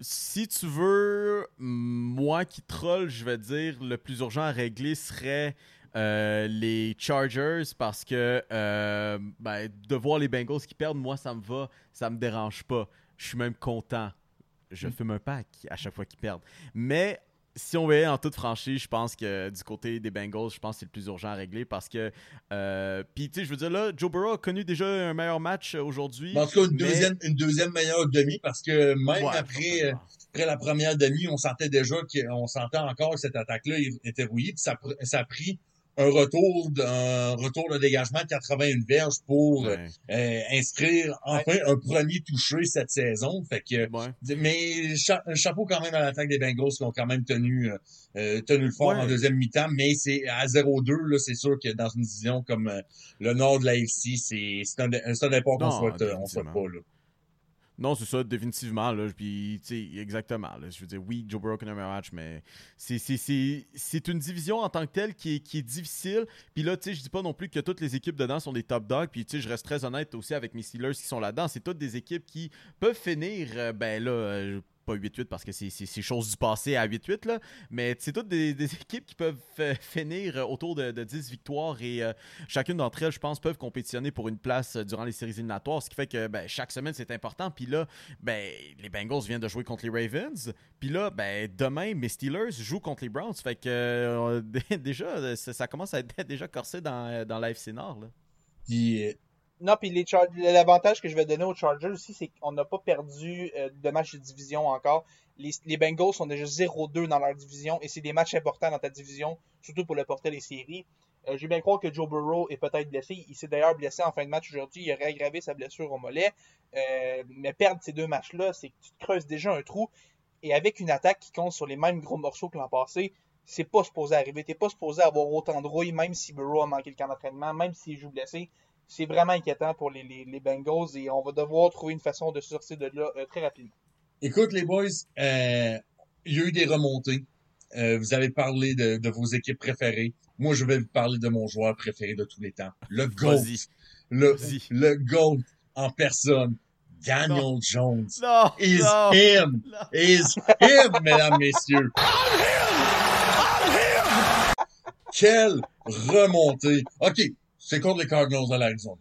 Si tu veux, moi qui troll, je vais dire le plus urgent à régler serait euh, les Chargers parce que euh, ben, de voir les Bengals qui perdent, moi, ça me va, ça me dérange pas. Je suis même content. Je mm. fume un pack à chaque fois qu'ils perdent. Mais si on veut en toute franchise, je pense que du côté des Bengals, je pense que c'est le plus urgent à régler parce que. Euh, Puis, tu sais, je veux dire, là, Joe Burrow a connu déjà un meilleur match aujourd'hui. En tout cas, une, deuxième, une deuxième meilleure demi parce que même après, après la première demi, on sentait déjà qu'on sentait encore que cette attaque-là était rouillée. Puis ça, ça a pris un retour d'un retour de dégagement de 81 verges pour euh, inscrire enfin un premier touché cette saison. Fait que mais chapeau quand même à l'attaque des Bengals qui ont quand même tenu euh, euh, tenu le fort en deuxième mi-temps, mais c'est à 0-2 là, c'est sûr que dans une division comme le nord de la FC, c'est c'est un, un départ qu'on souhaite on souhaite pas là. Non, c'est ça, définitivement. Là. Puis, exactement. Je veux dire, oui, Joe Burrow un match, mais c'est une division en tant que telle qui est, difficile. Puis là, je dis pas non plus que toutes les équipes dedans sont des top dogs. Puis, je reste très honnête aussi avec mes Steelers qui sont là-dedans. C'est toutes des équipes qui peuvent finir, euh, ben là, euh, pas 8-8 parce que c'est chose du passé à 8-8, là, mais c'est toutes des, [LAUGHS] équipes qui peuvent finir autour de, 10 victoires et euh, chacune d'entre elles, je pense, peuvent compétitionner pour une place durant les séries éliminatoires, ce qui fait que ben, chaque semaine, c'est important. Puis là, ben, les Bengals viennent de jouer contre les Ravens. Puis là, ben, demain, mes Steelers jouent contre les Browns. Fait que euh, [LAUGHS] déjà, ça, commence à être [LAUGHS] déjà corsé dans, dans l'AFC Nord. Là. Non, puis l'avantage que je vais donner aux Chargers aussi, c'est qu'on n'a pas perdu euh, de match de division encore. Les, Bengals sont déjà 0-2 dans leur division et c'est des matchs importants dans ta division, surtout pour le porter les séries. Euh, J'ai bien croire que Joe Burrow est peut-être blessé. Il s'est d'ailleurs blessé en fin de match aujourd'hui. Il aurait aggravé sa blessure au mollet. Euh, mais perdre ces deux matchs-là, c'est que tu te creuses déjà un trou. Et avec une attaque qui compte sur les mêmes gros morceaux que l'an passé, c'est pas supposé arriver. T'es pas supposé avoir autant de rouille, même si Burrow a manqué le camp d'entraînement, même s'il joue blessé. C'est vraiment inquiétant pour les, les, les, Bengals et on va devoir trouver une façon de sortir de là euh, très rapidement. Écoute, les boys, euh, il y a eu des remontées. Euh, vous avez parlé de, de, vos équipes préférées. Moi, je vais vous parler de mon joueur préféré de tous les temps. Le GOAT. Le, le GOAT en personne. Daniel Non. Jones. Non, Is non. him. Is him, mesdames, messieurs. Quelle remontée. OK, c'est contre les Cardinals de l'Arizona.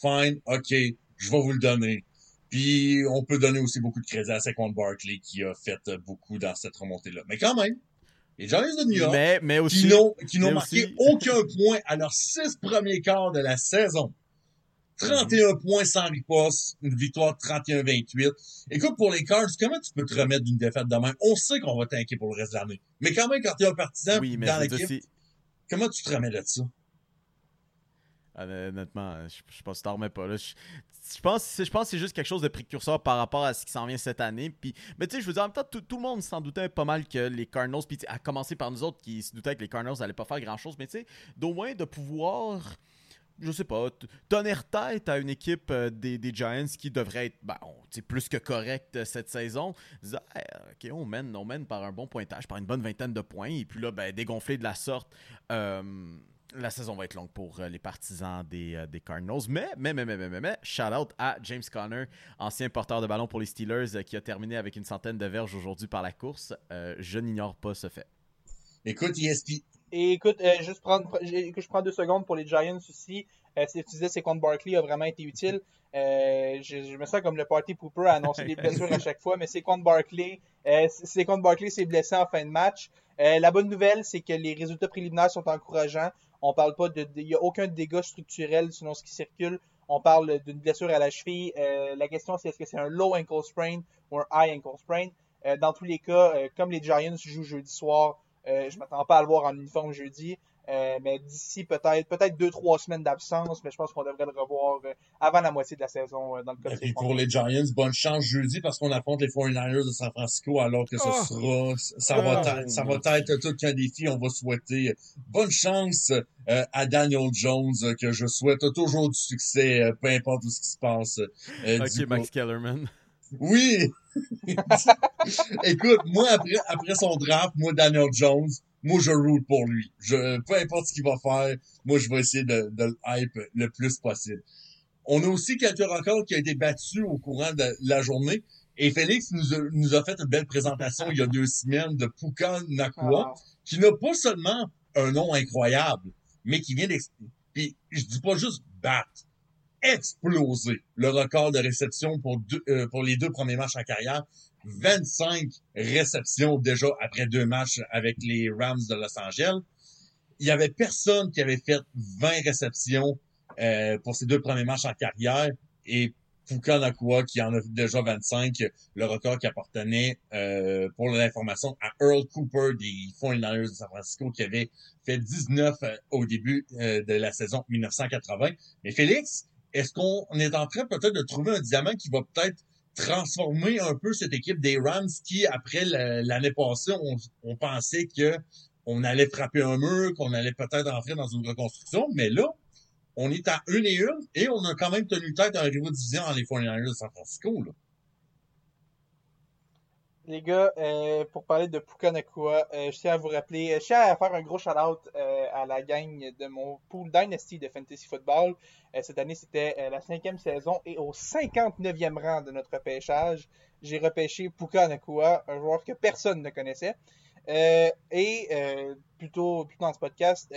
Fine, OK, je vais vous le donner. Puis, on peut donner aussi beaucoup de crédit à Saquon Barkley qui a fait beaucoup dans cette remontée-là. Mais quand même, les Giants de New York Mais, mais aussi. qui n'ont, qui n'ont mais marqué aussi- aucun point à leurs six premiers quarts de la saison. 31 points sans riposte, une victoire 31-28. Écoute, pour les Cards, comment tu peux te remettre d'une défaite de même? On sait qu'on va t'inquiéter pour le reste de l'année. Mais quand même, quand tu es un partisan Oui, dans l'équipe, comment tu te remets de ça? Honnêtement, je, si t'en remets pas. Là. Je, je pense, je pense que c'est juste quelque chose de précurseur par rapport à ce qui s'en vient cette année. Puis, mais tu sais, je veux dire, en même temps, tout, tout le monde s'en doutait pas mal que les Cardinals, puis à commencer par nous autres qui se doutaient que les Cardinals n'allaient pas faire grand chose. Mais tu sais, d'au moins de pouvoir, je sais pas, tenir tête à une équipe euh, des, des Giants qui devrait être ben, plus que correcte euh, cette saison. Ok, on mène, on mène par un bon pointage, par une bonne vingtaine de points. Et puis là, ben, dégonfler de la sorte. euh, la saison va être longue pour euh, les partisans des, euh, des Cardinals. Mais, mais, mais, mais, mais, mais, mais, shout out à James Conner, ancien porteur de ballon pour les Steelers, euh, qui a terminé avec une centaine de verges aujourd'hui par la course. Euh, je n'ignore pas ce fait. Écoute, ESP, Et écoute, euh, juste prendre, que je prends deux secondes pour les Giants aussi. Euh, c'est- tu disais, c'est contre Barkley a vraiment été utile. Euh, je, je me sens comme le party pooper à annoncer les blessures à chaque fois, mais c'est contre Barkley. Euh, c'est contre Barkley, c'est blessé en fin de match. Euh, la bonne nouvelle, c'est que les résultats préliminaires sont encourageants. On parle pas de, il y a aucun dégât structurel selon ce qui circule. On parle d'une blessure à la cheville. Euh, la question, c'est est-ce que c'est un low ankle sprain ou un high ankle sprain? Euh, dans tous les cas, euh, comme les Giants jouent jeudi soir, je m'attends pas à le voir en uniforme jeudi. Euh, mais d'ici peut-être peut-être deux trois semaines d'absence, mais je pense qu'on devrait le revoir euh, avant la moitié de la saison euh, dans le cas et puis pour les Giants, bonne chance jeudi parce qu'on affronte les 49ers de San Francisco alors que ce Oh. sera, ça va, Oh. être, ça va être tout qu'un défi. On va souhaiter bonne chance euh, à Daniel Jones, que je souhaite toujours du succès, euh, peu importe où ce qui se passe. euh, Ok, Max Kellerman. Oui! [LAUGHS] Écoute, moi, après, après son draft, moi, Daniel Jones, moi, je roule pour lui. Je, peu importe ce qu'il va faire, moi, je vais essayer de, de le hype le plus possible. On a aussi quelques records qui ont été battus au courant de la journée. Et Félix nous a, nous a fait une belle présentation il y a deux semaines de Puka Nakua, qui n'a pas seulement un nom incroyable, mais qui vient d'expliquer. Puis, je dis pas juste battre, exploser le record de réception pour, deux, euh, pour les deux premiers matchs en carrière. 25 réceptions déjà après deux matchs avec les Rams de Los Angeles. Il y avait personne qui avait fait 20 réceptions euh, pour ses deux premiers matchs en carrière et Puka Nakua qui en a déjà 25, le record qui appartenait euh, pour l'information à Earl Cooper des 49ers de San Francisco qui avait fait 19 euh, au début de la saison 1980. Mais Félix, est-ce qu'on est en train peut-être de trouver un diamant qui va peut-être transformer un peu cette équipe des Rams qui, après la- l'année passée, on, pensait que on allait frapper un mur, qu'on allait peut-être entrer dans une reconstruction, mais là, on est à une et une et on a quand même tenu tête à un rival division dans les 49ers de San Francisco. Là. Les gars, euh, pour parler de Puka Nakua, euh, je tiens à vous rappeler, euh, je tiens à faire un gros shout-out euh, à la gang de mon pool Dynasty de Fantasy Football. Cette année, c'était la cinquième saison et au 59e rang de notre repêchage, j'ai repêché Puka Nakua, un joueur que personne ne connaissait. Et plutôt, plutôt dans ce podcast,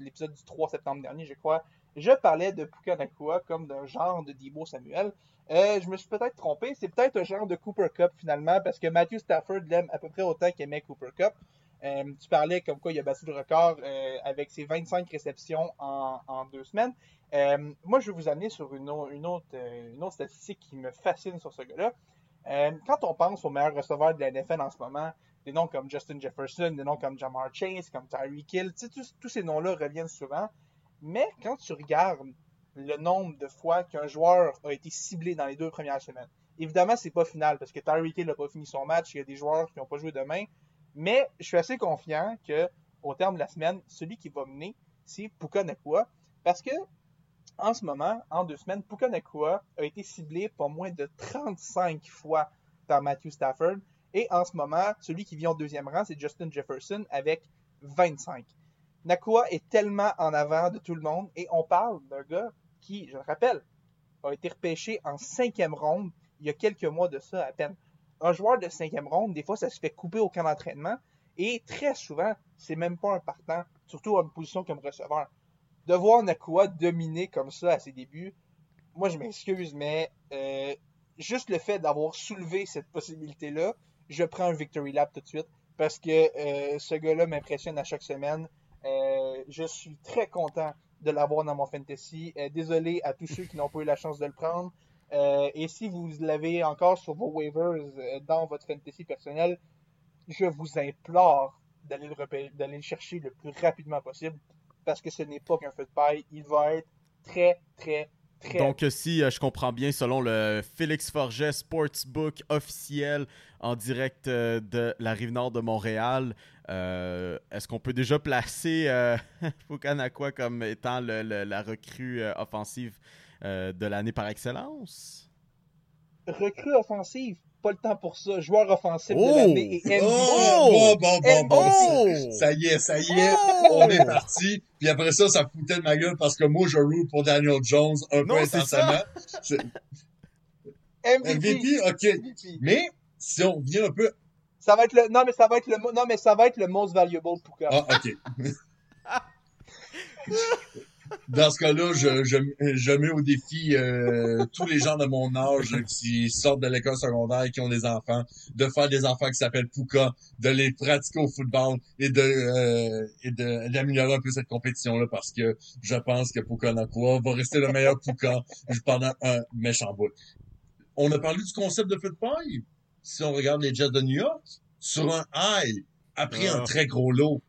l'épisode du 3 septembre dernier, je crois, je parlais de Puka Nakua comme d'un genre de Debo Samuel. Euh, je me suis peut-être trompé. C'est peut-être un genre de Cooper Cup finalement, parce que Matthew Stafford l'aime à peu près autant qu'aimait Cooper Cup. Euh, tu parlais comme quoi il a battu le record euh, avec ses 25 réceptions en, deux semaines. Moi, je vais vous amener sur une, au- une autre, statistique qui me fascine sur ce gars-là. Quand on pense aux meilleurs receveurs de la NFL en ce moment, des noms comme Justin Jefferson, des noms comme Jamar Chase, comme Tyreek Hill, tous ces noms-là reviennent souvent. Mais quand tu regardes le nombre de fois qu'un joueur a été ciblé dans les deux premières semaines, Évidemment, c'est pas final parce que Tyreek Hill n'a pas fini son match. Il y a des joueurs qui n'ont pas joué demain. Mais je suis assez confiant que au terme de la semaine, celui qui va mener, c'est Puka Nakua. Parce que en ce moment, en deux semaines, Puka Nakua a été ciblé pas moins de 35 fois par Matthew Stafford. Et en ce moment, celui qui vient au deuxième rang, c'est Justin Jefferson avec 25. Nakua est tellement en avant de tout le monde et on parle d'un gars qui, je le rappelle, a été repêché en cinquième ronde il y a quelques mois de ça à peine. Un joueur de cinquième ronde, des fois, ça se fait couper au camp d'entraînement et très souvent, c'est même pas un partant, surtout une position comme receveur. De voir Nakua dominer comme ça à ses débuts, moi je m'excuse, mais euh, juste le fait d'avoir soulevé cette possibilité-là, je prends un victory lap tout de suite parce que euh, ce gars-là m'impressionne à chaque semaine. Euh, je suis très content de l'avoir dans mon fantasy. Euh, désolé à tous ceux qui n'ont pas eu la chance de le prendre. Euh, et si vous l'avez encore sur vos waivers euh, dans votre fantasy personnel, je vous implore d'aller le, repé- d'aller le chercher le plus rapidement possible parce que ce n'est pas qu'un feu de paille. Il va être très, très, très. Donc, euh, si euh, je comprends bien, selon le Félix Forget Sportsbook officiel en direct euh, de la rive nord de Montréal, euh, est-ce qu'on peut déjà placer euh, [LAUGHS] Fukanakwa comme étant le- le- la recrue offensive euh, de l'année par excellence? Recrue offensive, pas le temps pour ça. Joueur offensif Oh! de l'année et MVP. Oh! Bon, bon, bon, bon. Oh! Ça y est, ça y est, Oh! on est parti. Puis après ça, ça foutait de ma gueule parce que moi, je roule pour Daniel Jones un Non, peu c'est intensément. MVP. MVP, ok. MVP. Mais, si on revient un peu... Ça va être le non mais ça va être le non mais ça va être le most valuable Puka. Ah, ok. [LAUGHS] [LAUGHS] Dans ce cas-là, je, je, je mets au défi euh, tous les gens de mon âge qui sortent de l'école secondaire, qui ont des enfants, de faire des enfants qui s'appellent Puka, de les pratiquer au football et de euh, et de d'améliorer un peu cette compétition-là parce que je pense que Puka Nakua va rester le meilleur Puka pendant un méchant bout. On a parlé du concept de paille. Si on regarde les Jets de New York, sur un high, après un Ah. très gros lot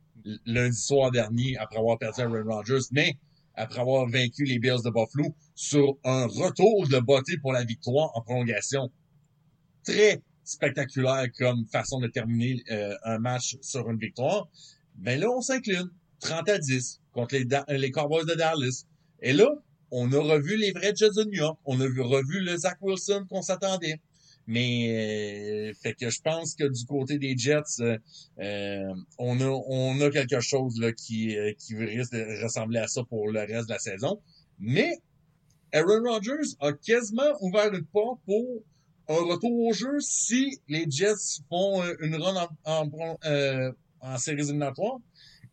lundi soir dernier, après avoir perdu à Aaron Rodgers, mais après avoir vaincu les Bills de Buffalo sur un retour de beauté pour la victoire en prolongation. Très spectaculaire comme façon de terminer euh, un match sur une victoire. Ben là, on s'incline. 30 à 10 contre les, les Cowboys de Dallas. Et là, on a revu les vrais Jets de New York. On a vu- revu le Zach Wilson qu'on s'attendait. Mais euh, fait que je pense que du côté des Jets, euh, euh, on a on a quelque chose là qui euh, qui risque de ressembler à ça pour le reste de la saison. Mais Aaron Rodgers a quasiment ouvert une porte pour un retour au jeu si les Jets font euh, une run en, en, euh, en séries éliminatoires.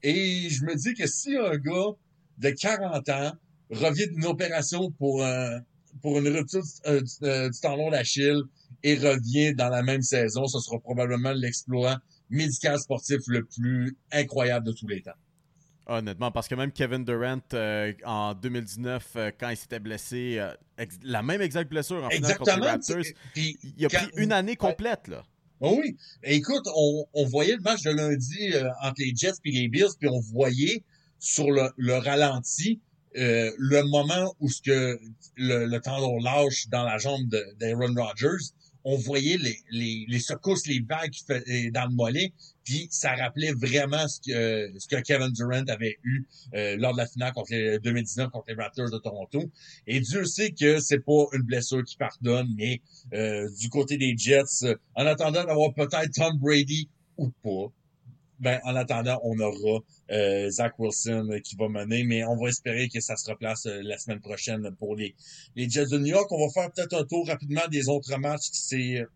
Et je me dis que si un gars de 40 ans revient d'une opération pour un pour une rupture du, euh, du tendon d'Achille et revient dans la même saison, ce sera probablement l'exploit médical sportif le plus incroyable de tous les temps. Honnêtement, parce que même Kevin Durant, euh, en 2019, euh, quand il s'était blessé, euh, la même exacte blessure en finale contre les Exactement. Raptors, Puis, il a quand- pris une année complète, là. Oh oui. Écoute, on, on voyait le match de lundi entre les Jets et les Bills, puis on voyait sur le, le ralenti le moment où ce que le, le tendon lâche dans la jambe d'Aaron Rodgers. On voyait les, les, les secousses, les vagues fait- dans le mollet, puis ça rappelait vraiment ce que, ce que Kevin Durant avait eu euh, lors de la finale contre les 2019 contre les Raptors de Toronto. Et Dieu sait que c'est pas une blessure qui pardonne, mais euh, du côté des Jets, euh, en attendant d'avoir peut-être Tom Brady ou pas, ben en attendant, on aura euh, Zach Wilson qui va mener, mais on va espérer que ça se replace euh, la semaine prochaine pour les, les Jets de New York. On va faire peut-être un tour rapidement des autres matchs qui c'est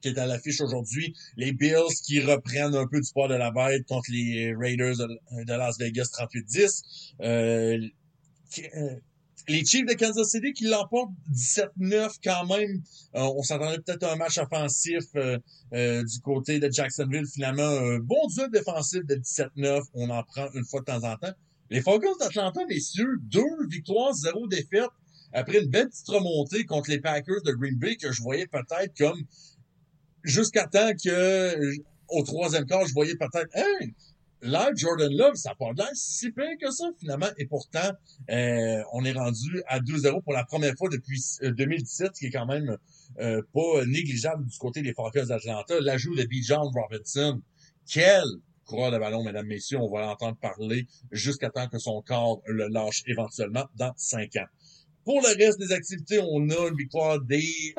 qui est à l'affiche aujourd'hui. Les Bills qui reprennent un peu du poids de la bête contre les Raiders de, Las Vegas 38-10. Euh, euh, les Chiefs de Kansas City qui l'emportent 17-9 quand même. Euh, on s'attendait peut-être à un match offensif euh, euh, du côté de Jacksonville. Finalement, un bon duel défensif de 17-9. On en prend une fois de temps en temps. Les Falcons d'Atlanta, messieurs, deux victoires, zéro défaite. Après une belle petite remontée contre les Packers de Green Bay que je voyais peut-être comme jusqu'à temps que au troisième quart, je voyais peut-être hein, là, Jordan Love, ça n'a pas l'air si pire que ça, finalement. Et pourtant, euh, on est rendu à 2-0 pour la première fois depuis euh, 2017, ce qui est quand même euh, pas négligeable du côté des Falcons d'Atlanta. L'ajout de B. John Robinson. Quel coureur de ballon, mesdames, messieurs. On va l'entendre parler jusqu'à temps que son corps le lâche éventuellement dans 5 ans. Pour le reste des activités, on a une victoire des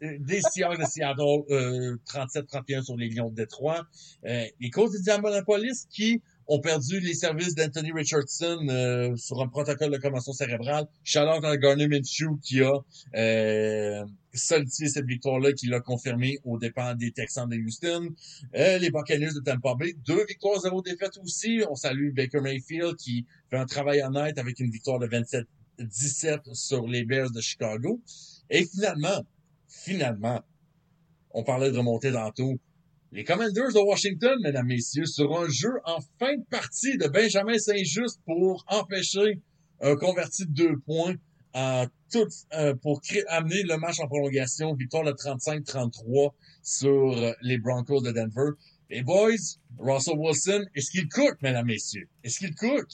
des Seahawks de Seattle, euh, 37-31 sur les Lions de Détroit. Euh, les Colts d'Indianapolis qui ont perdu les services d'Anthony Richardson euh, sur un protocole de commotion cérébrale. Shout-out à Garner Minshew qui a euh, solidifié cette victoire-là, qui l'a confirmé aux dépens des Texans de Houston. Euh, les Buccaneers de Tampa Bay, deux victoires, zéro défaite aussi. On salue Baker Mayfield qui fait un travail honnête avec une victoire de 27-17 sur les Bears de Chicago. Et finalement, finalement, on parlait de remonter tantôt. Les Commanders de Washington, mesdames, messieurs, sur un jeu en fin de partie de Benjamin Saint-Just pour empêcher un converti de deux points en tout, euh, pour amener le match en prolongation. Victoire de 35-33 sur les Broncos de Denver. Les boys, Russell Wilson, est-ce qu'il cook, mesdames, messieurs? Est-ce qu'il cook?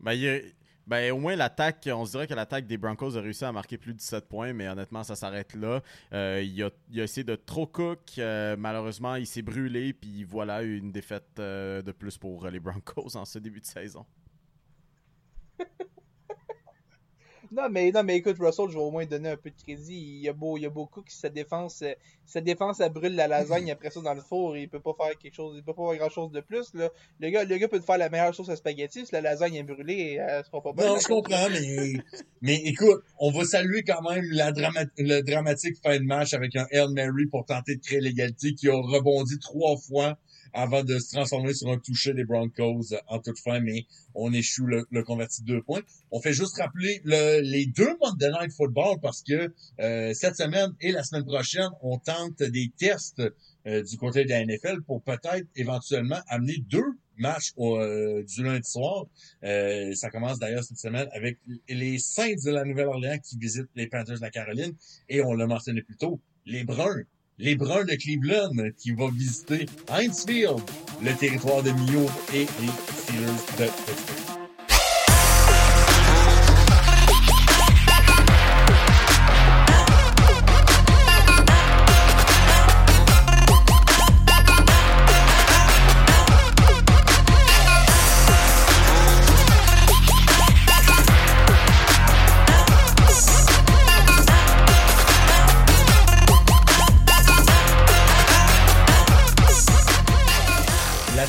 Ben, il ben, au moins, l'attaque, on se dirait que l'attaque des Broncos a réussi à marquer plus de 17 points, mais honnêtement, ça s'arrête là. Euh, il, a, essayé de trop cook. euh, malheureusement, il s'est brûlé, puis voilà une défaite euh, de plus pour les Broncos en ce début de saison. [LAUGHS] Non, mais, non, mais écoute, Russell, je vais au moins donner un peu de crédit. Il y a, beau, il y a beaucoup qui sa défense, euh, sa défense, elle brûle la lasagne [LAUGHS] après ça dans le four. Il peut pas faire quelque chose, il peut pas faire grand chose de plus, là. Le gars, le gars peut te faire la meilleure sauce à spaghetti. Si la lasagne est brûlée, elle sera pas bonne. Non, je comprends, mais, [LAUGHS] mais écoute, on va saluer quand même la drama- le dramatique fin de match avec un Hail Mary pour tenter de créer l'égalité qui a rebondi trois fois avant de se transformer sur un toucher des Broncos en toute fin, mais on échoue le, le converti de deux points. On fait juste rappeler le- les deux Monday Night Football parce que euh, cette semaine et la semaine prochaine, on tente des tests euh, du côté de la NFL pour peut-être éventuellement amener deux matchs au, euh, du lundi soir. Euh, ça commence d'ailleurs cette semaine avec les Saints de la Nouvelle-Orléans qui visitent les Panthers de la Caroline et on l'a mentionné plus tôt, les Bruns. Les Bruns de Cleveland qui vont visiter Heinz Field, le territoire de Mio et les Steelers de Pittsburgh.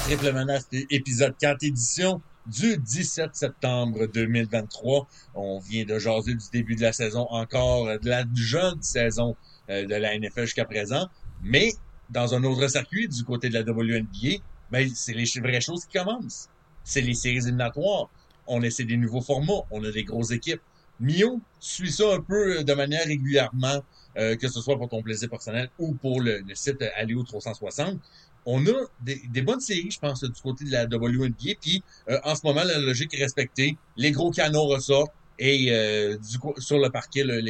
Triple menace épisode 4 édition du 17 septembre 2023. On vient de jaser du début de la saison, encore de la jeune saison euh, de la NFL jusqu'à présent. Mais dans un autre circuit, du côté de la WNBA, ben, c'est les vraies choses qui commencent. C'est les séries éliminatoires. On essaie des nouveaux formats. On a des grosses équipes. Mio suit ça un peu de manière régulièrement, euh, que ce soit pour ton plaisir personnel ou pour le, le site Aléo 360 on a des, des bonnes séries, je pense, du côté de la WNBA. Puis euh, en ce moment, la logique est respectée. Les gros canons ressortent et euh, du coup, sur le parquet, les,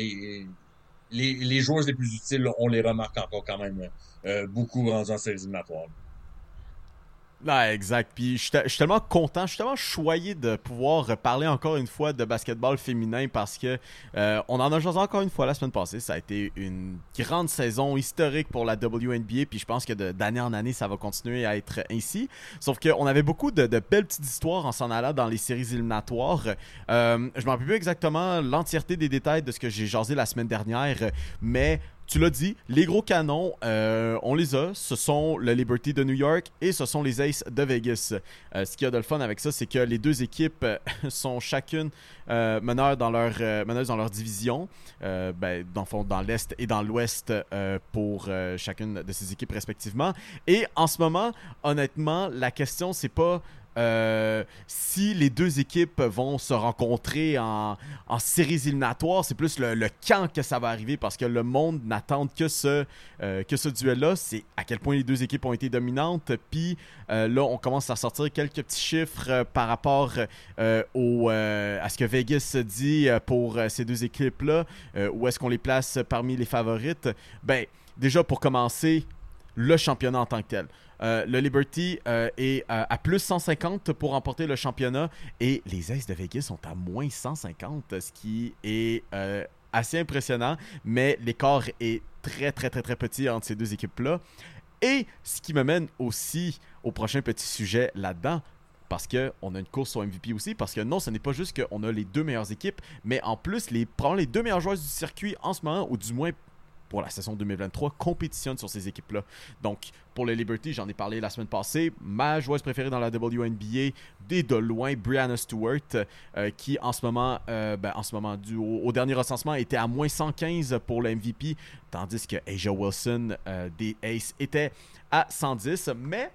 les, les joueurs les plus utiles, on les remarque encore quand même euh, beaucoup rendus en séries. Ouais, exact. Puis je suis tellement content, je suis tellement choyé de pouvoir parler encore une fois de basketball féminin parce que euh, on en a jasé encore une fois la semaine passée. Ça a été une grande saison historique pour la WNBA. Puis je pense que d'année en année, ça va continuer à être ainsi. Sauf qu'on avait beaucoup de, de belles petites histoires en s'en allant dans les séries éliminatoires. Euh, je m'en rappelle plus exactement l'entièreté des détails de ce que j'ai jasé la semaine dernière, mais tu l'as dit, les gros canons, euh, on les a. Ce sont le Liberty de New York et ce sont les Aces de Vegas. Euh, ce qu'il y a de le fun avec ça, c'est que les deux équipes euh, [LAUGHS] sont chacune meneurs dans leur, dans division. Ben, dans, l'Est et dans l'Ouest pour chacune de ces équipes respectivement. Et en ce moment, honnêtement, la question, c'est pas euh, si les deux équipes vont se rencontrer en, en séries éliminatoires, c'est plus le, le quand que ça va arriver parce que le monde n'attend que ce, euh, ce duel-là. C'est à quel point les deux équipes ont été dominantes. Puis euh, là, on commence à sortir quelques petits chiffres par rapport à ce que Vegas dit pour ces deux équipes-là. Où est-ce qu'on les place parmi les favorites? Ben, déjà pour commencer, le championnat en tant que tel. Euh, le Liberty euh, est à plus 150 pour remporter le championnat et les Aces de Vegas sont à moins 150, ce qui est euh, assez impressionnant, mais l'écart est très très très très petit entre ces deux équipes-là. Et ce qui me mène aussi au prochain petit sujet là-dedans, parce qu'on a une course au MVP aussi, parce que non, ce n'est pas juste qu'on a les deux meilleures équipes, mais en plus, les, probablement les deux meilleures joueuses du circuit en ce moment, ou du moins pour la saison 2023, compétitionnent sur ces équipes-là. Donc, pour les Liberty, j'en ai parlé la semaine passée, ma joueuse préférée dans la WNBA, dès de loin, Brianna Stewart, euh, qui en ce moment, euh, ben, en ce moment du, au, dernier recensement, était à moins 115 pour le MVP, tandis que Asia Wilson euh, des Aces était à 110, mais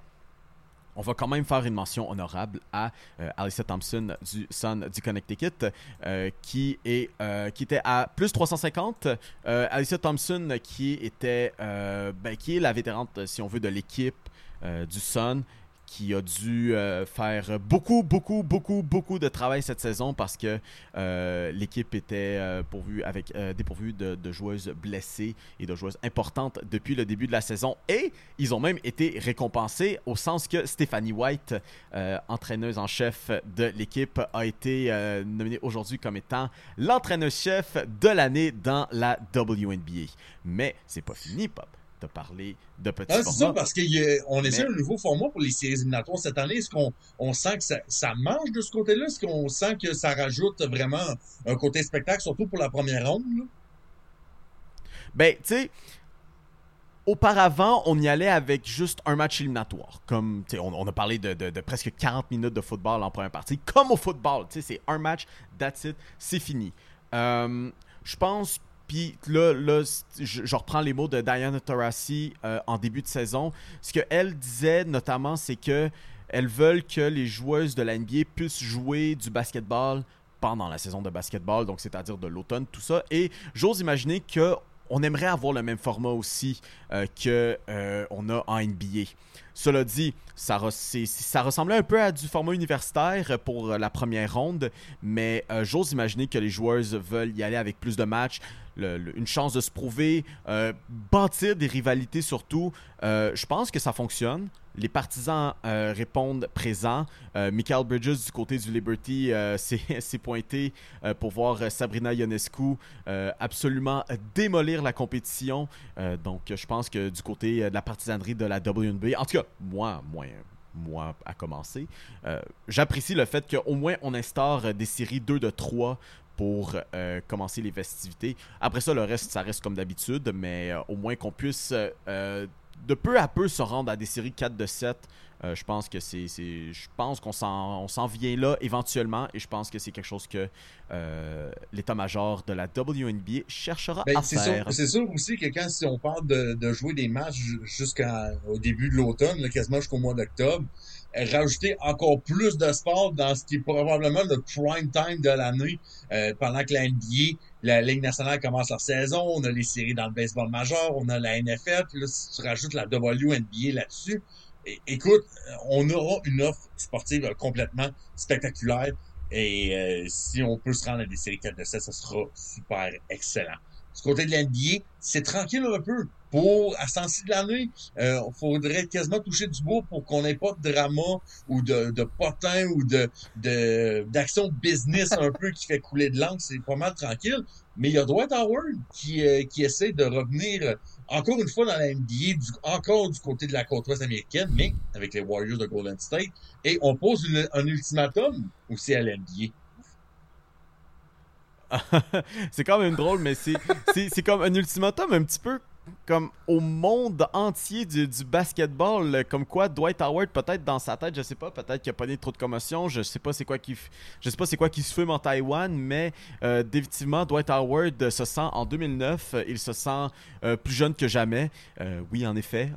on va quand même faire une mention honorable à euh, Alyssa Thompson du Sun du Connecticut, euh, qui, est, euh, était à plus 350. Euh, Alyssa Thompson, qui, était, ben, qui est la vétérante, si on veut, de l'équipe du Sun, qui a dû euh, faire beaucoup, beaucoup, beaucoup, beaucoup de travail cette saison parce que euh, l'équipe était euh, dépourvue de, joueuses blessées et de joueuses importantes depuis le début de la saison. Et ils ont même été récompensés au sens que Stephanie White, entraîneuse en chef de l'équipe, a été nominée aujourd'hui comme étant l'entraîneuse-chef de l'année dans la WNBA. Mais c'est pas fini, Pop, de parler de petits Ah, c'est ça, formats. parce qu'on essaie Mais- un nouveau format pour les séries éliminatoires cette année. Est-ce qu'on on sent que ça, ça mange de ce côté-là? Est-ce qu'on sent que ça rajoute vraiment un côté spectacle, surtout pour la première ronde? là? Ben, tu sais, auparavant, on y allait avec juste un match éliminatoire. Comme, on, on a parlé de, de- de presque 40 minutes de football en première partie. Comme au football, tu sais, c'est un match, that's it, c'est fini. Euh, je pense, puis là, là je, reprends les mots de Diana Taurasi euh, en début de saison. Ce qu'elle disait notamment, c'est que elles veulent que les joueuses de la NBA puissent jouer du basketball pendant la saison de basketball, donc c'est-à-dire de l'automne, tout ça. Et j'ose imaginer que on aimerait avoir le même format aussi euh, euh, a en NBA. Cela dit, ça, re- ça ressemblait un peu à du format universitaire pour euh, la première ronde, mais euh, j'ose imaginer que les joueuses veulent y aller avec plus de matchs, une chance de se prouver, euh, bâtir des rivalités surtout. Je pense que ça fonctionne. Les partisans répondent présents. Michael Bridges du côté du Liberty [LAUGHS] s'est pointé pour voir Sabrina Ionescu absolument démolir la compétition. Donc, je pense que du côté de la partisanerie de la WNBA, en tout cas, moi, moi, moi à commencer, euh, j'apprécie le fait qu'au moins on instaure euh, des séries 2 de 3 pour euh, commencer les festivités. Après ça, le reste, ça reste comme d'habitude, mais au moins qu'on puisse de peu à peu se rendre à des séries 4 de 7. Euh, je pense que c'est, je pense qu'on s'en, vient là éventuellement et je pense que c'est quelque chose que euh, l'état-major de la WNBA cherchera Ben, à c'est faire. sûr, c'est sûr aussi que quand si on parle de, de jouer des matchs ju- jusqu'au début de l'automne, quasiment jusqu'au mois d'octobre, rajouter encore plus de sport dans ce qui est probablement le prime time de l'année, euh, pendant que la NBA, la Ligue nationale commence leur saison, on a les séries dans le baseball majeur, on a la NFL, puis là, si tu rajoutes la WNBA là-dessus, écoute, on aura une offre sportive complètement spectaculaire. Et euh, si on peut se rendre à des séries 4 de 7, ça sera super excellent. Du côté de l'NBA, c'est tranquille un peu. À ce temps-ci de l'année, euh, faudrait quasiment toucher du bois pour qu'on n'ait pas de drama ou de, de potin ou de de- d'action business un peu qui fait couler de l'encre. C'est pas mal tranquille. Mais il y a Dwight Howard qui, euh, qui essaie de revenir euh, encore une fois dans la NBA, encore du côté de la côte ouest américaine, mais avec les Warriors de Golden State. Et on pose un ultimatum aussi à l'NBA. [LAUGHS] c'est quand même drôle, mais c'est, c'est, c'est comme un ultimatum un petit peu comme au monde entier du, du basketball, euh, comme quoi Dwight Howard peut-être dans sa tête, je sais pas, peut-être qu'il a pas eu trop de commotion, je sais pas c'est quoi qui, je sais pas c'est quoi qui se fume en Taïwan, mais euh, définitivement Dwight Howard se sent en 2009, euh, il se sent plus jeune que jamais. Oui, en effet,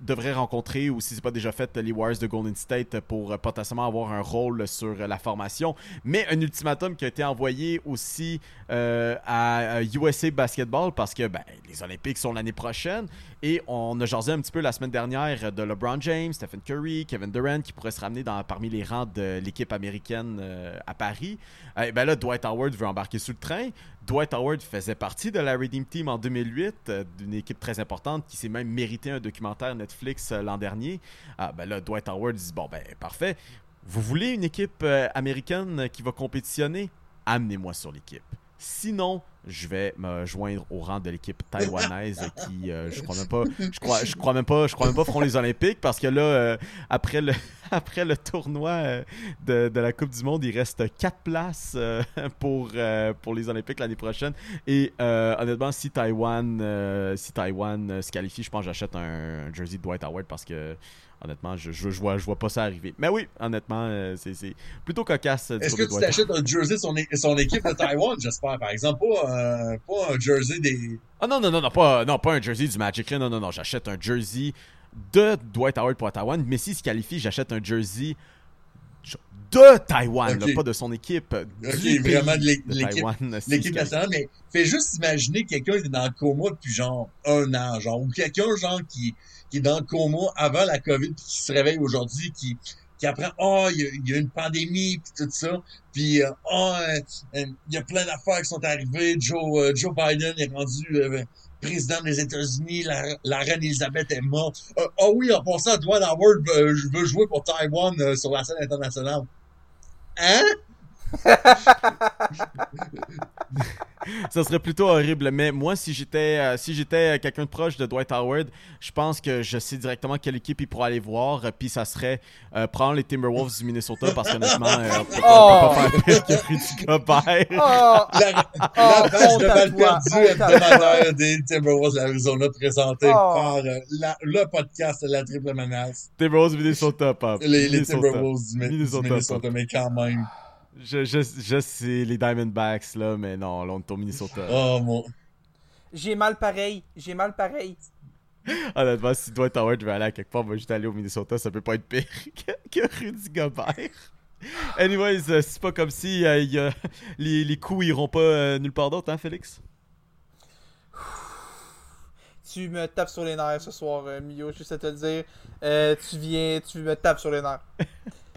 devrait rencontrer ou si c'est pas déjà fait les Warriors de Golden State pour potentiellement avoir un rôle sur la formation, mais un ultimatum qui a été envoyé aussi à, à USA Basketball parce que ben, les Olympiques sont l'année prochaine. Et on a jasé un petit peu la semaine dernière de LeBron James, Stephen Curry, Kevin Durant qui pourraient se ramener dans, parmi les rangs de l'équipe américaine euh, à Paris. Et ben là, Dwight Howard veut embarquer sur le train. Dwight Howard faisait partie de la Redeem Team en 2008, euh, d'une équipe très importante qui s'est même mérité un documentaire Netflix euh, l'an dernier. Ah, ben là, Dwight Howard dit Bon, ben parfait. Vous voulez une équipe américaine qui va compétitionner? Amenez-moi sur l'équipe. Sinon, je vais me joindre au rang de l'équipe taïwanaise [LAUGHS] qui, euh, je crois même pas, je crois, je [LAUGHS] crois même pas, je crois même pas feront les Olympiques parce que là, euh, après le, [LAUGHS] après le tournoi euh, de, de la Coupe du Monde, il reste quatre places pour pour les Olympiques l'année prochaine. Et honnêtement, si Taïwan, si Taïwan se qualifie, je pense que j'achète un, un jersey de Dwight Howard parce que honnêtement, je, je, je vois, je vois pas ça arriver. Mais oui, honnêtement, euh, c'est c'est plutôt cocasse. euh, Est-ce que tu t'achètes un jersey de son, son équipe de Taïwan, [LAUGHS] j'espère, par exemple, pas, un- pas un jersey des... Ah non, non, non, non, pas, non, pas un jersey du Magic. là. Non, non, non, j'achète un jersey de Dwight Howard pour Taïwan. Mais s'il se qualifie, j'achète un jersey de Taïwan, là, pas de son équipe. Ok, du vraiment de l'é- de l'équipe- nationale, mais fais juste imaginer quelqu'un qui est dans le coma depuis genre un an, genre, ou quelqu'un genre qui, qui est dans le coma avant la COVID puis qui se réveille aujourd'hui, qui, qui apprend, oh, il y, a- il y a une pandémie puis tout ça, puis euh, oh, euh, euh, il y a plein d'affaires qui sont arrivées, Joe, euh, Joe Biden est rendu euh, président des États-Unis, la, la reine Elisabeth est morte. Euh, oh oui, en passant, Dwight Howard je veux jouer pour Taïwan sur la scène internationale. Hein? [LAUGHS] Ça serait plutôt horrible. Mais moi, si j'étais euh, si j'étais euh, quelqu'un de proche de Dwight Howard, je pense que je sais directement quelle équipe il pourra aller voir. euh, Puis ça serait euh, prendre les Timberwolves du Minnesota parce qu'honnêtement, euh, on peut, pas- on peut pas faire pire que Rudy Gobert. Oh, La, Oh, la page honte de balle perdue hebdomadaire des Timberwolves d'Arizona présentée Oh. par euh, la- le podcast de la triple menace. Timberwolves Minnesota, pop. Les, les Minnesota. Timberwolves du, Mi- du Minnesota, mais quand même. Je, je, je sais les Diamondbacks, là, mais non, là, on est au Minnesota. Oh mon. j'ai mal pareil. J'ai mal pareil. Honnêtement, si Dwight Howard veut aller à quelque part, on va juste aller au Minnesota, ça peut pas être pire [LAUGHS] que, que Rudy Gobert. Anyways, euh, c'est pas comme si euh, il y a- les, les coups iront pas euh, nulle part d'autre, hein, Félix? Tu me tapes sur les nerfs ce soir, euh, Mio, juste à te le dire. Euh, tu viens, tu me tapes sur les nerfs.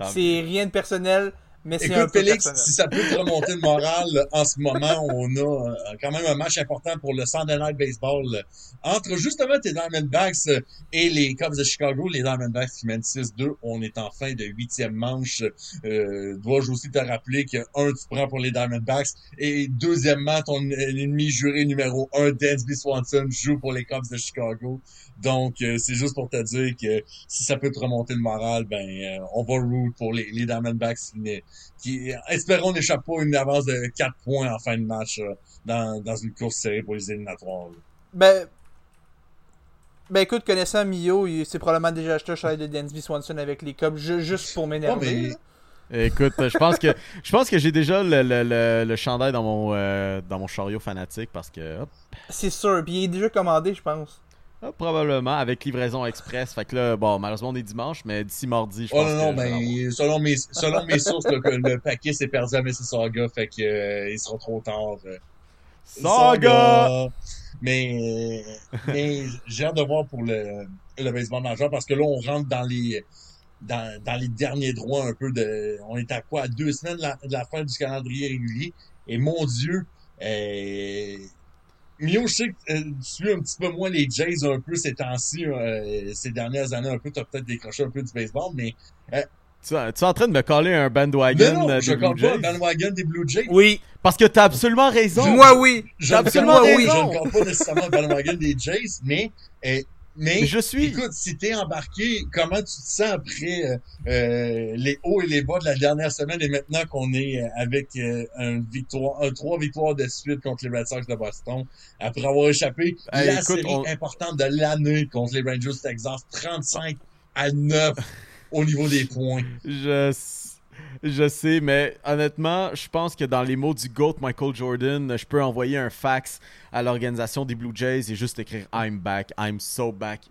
C'est rien de personnel, mais Écoute, Félix, si ça peut te remonter le moral, en ce moment, [LAUGHS] on a euh, quand même un match important pour le Sunday Night Baseball euh, entre justement tes Diamondbacks euh, et les Cubs de Chicago. Les Diamondbacks qui mènent 6-2. On est en fin de huitième manche. Euh, Dois-je aussi te rappeler que, un, tu prends pour les Diamondbacks? Et deuxièmement, ton ennemi juré numéro un, Dansby Swanson, joue pour les Cubs de Chicago. Donc, euh, c'est juste pour te dire que si ça peut te remonter le moral, ben, euh, on va root pour les, les Diamondbacks qui, espérons n'échappe pas une avance de 4 points en fin de match euh, dans, dans une course serrée pour les éliminatoires. là. Ben, ben écoute, connaissant Mio, il s'est probablement déjà acheté un chandail de Dansby Swanson avec les Cubs, ju- juste pour m'énerver. Ouais, mais- là. Écoute, je pense que je pense que j'ai déjà le, le, le, le chandail dans mon euh, dans mon chariot fanatique parce que C'est sûr, puis il est déjà commandé, je pense. Hop, probablement avec livraison express. Fait que là, bon, malheureusement on est dimanche, mais d'ici mardi, je Oh pense non, que non, vais l'avoir. ben, selon mes, selon mes sources, le paquet s'est perdu à Mississauga, fait que, euh, il sera trop tard. euh. Saga! Mais, mais j'ai hâte de voir pour le, le baseball majeur parce que là, on rentre dans les, dans, dans les derniers droits un peu de, on est à quoi? À deux semaines de la, de la fin du calendrier régulier. Et mon Dieu, euh, Mio, je sais que euh, tu suis un petit peu moins les Jays un peu ces temps-ci, euh, ces dernières années un peu, t'as peut-être décroché un peu du baseball, mais Tu, tu es en train de me coller un bandwagon non, non, euh, je Blue compte pas Jays? le bandwagon des Blue Jays. Oui, Parce que t'as absolument raison. moi oui. Ne absolument raison. Je ne compte pas nécessairement le bandwagon des Jays, mais, euh, mais, je suis. écoute, si t'es embarqué, comment tu te sens après euh, euh, les hauts et les bas de la dernière semaine et maintenant qu'on est euh, avec euh, un victoire, un trois victoires de suite contre les Red Sox de Boston, après avoir échappé Hey, la écoute, série on- importante de l'année contre les Rangers du Texas, 35 à 9 [LAUGHS] au niveau des points. Je, je sais, mais honnêtement, je pense que dans les mots du GOAT Michael Jordan, je peux envoyer un fax à l'organisation des Blue Jays et juste écrire I'm back, I'm so back.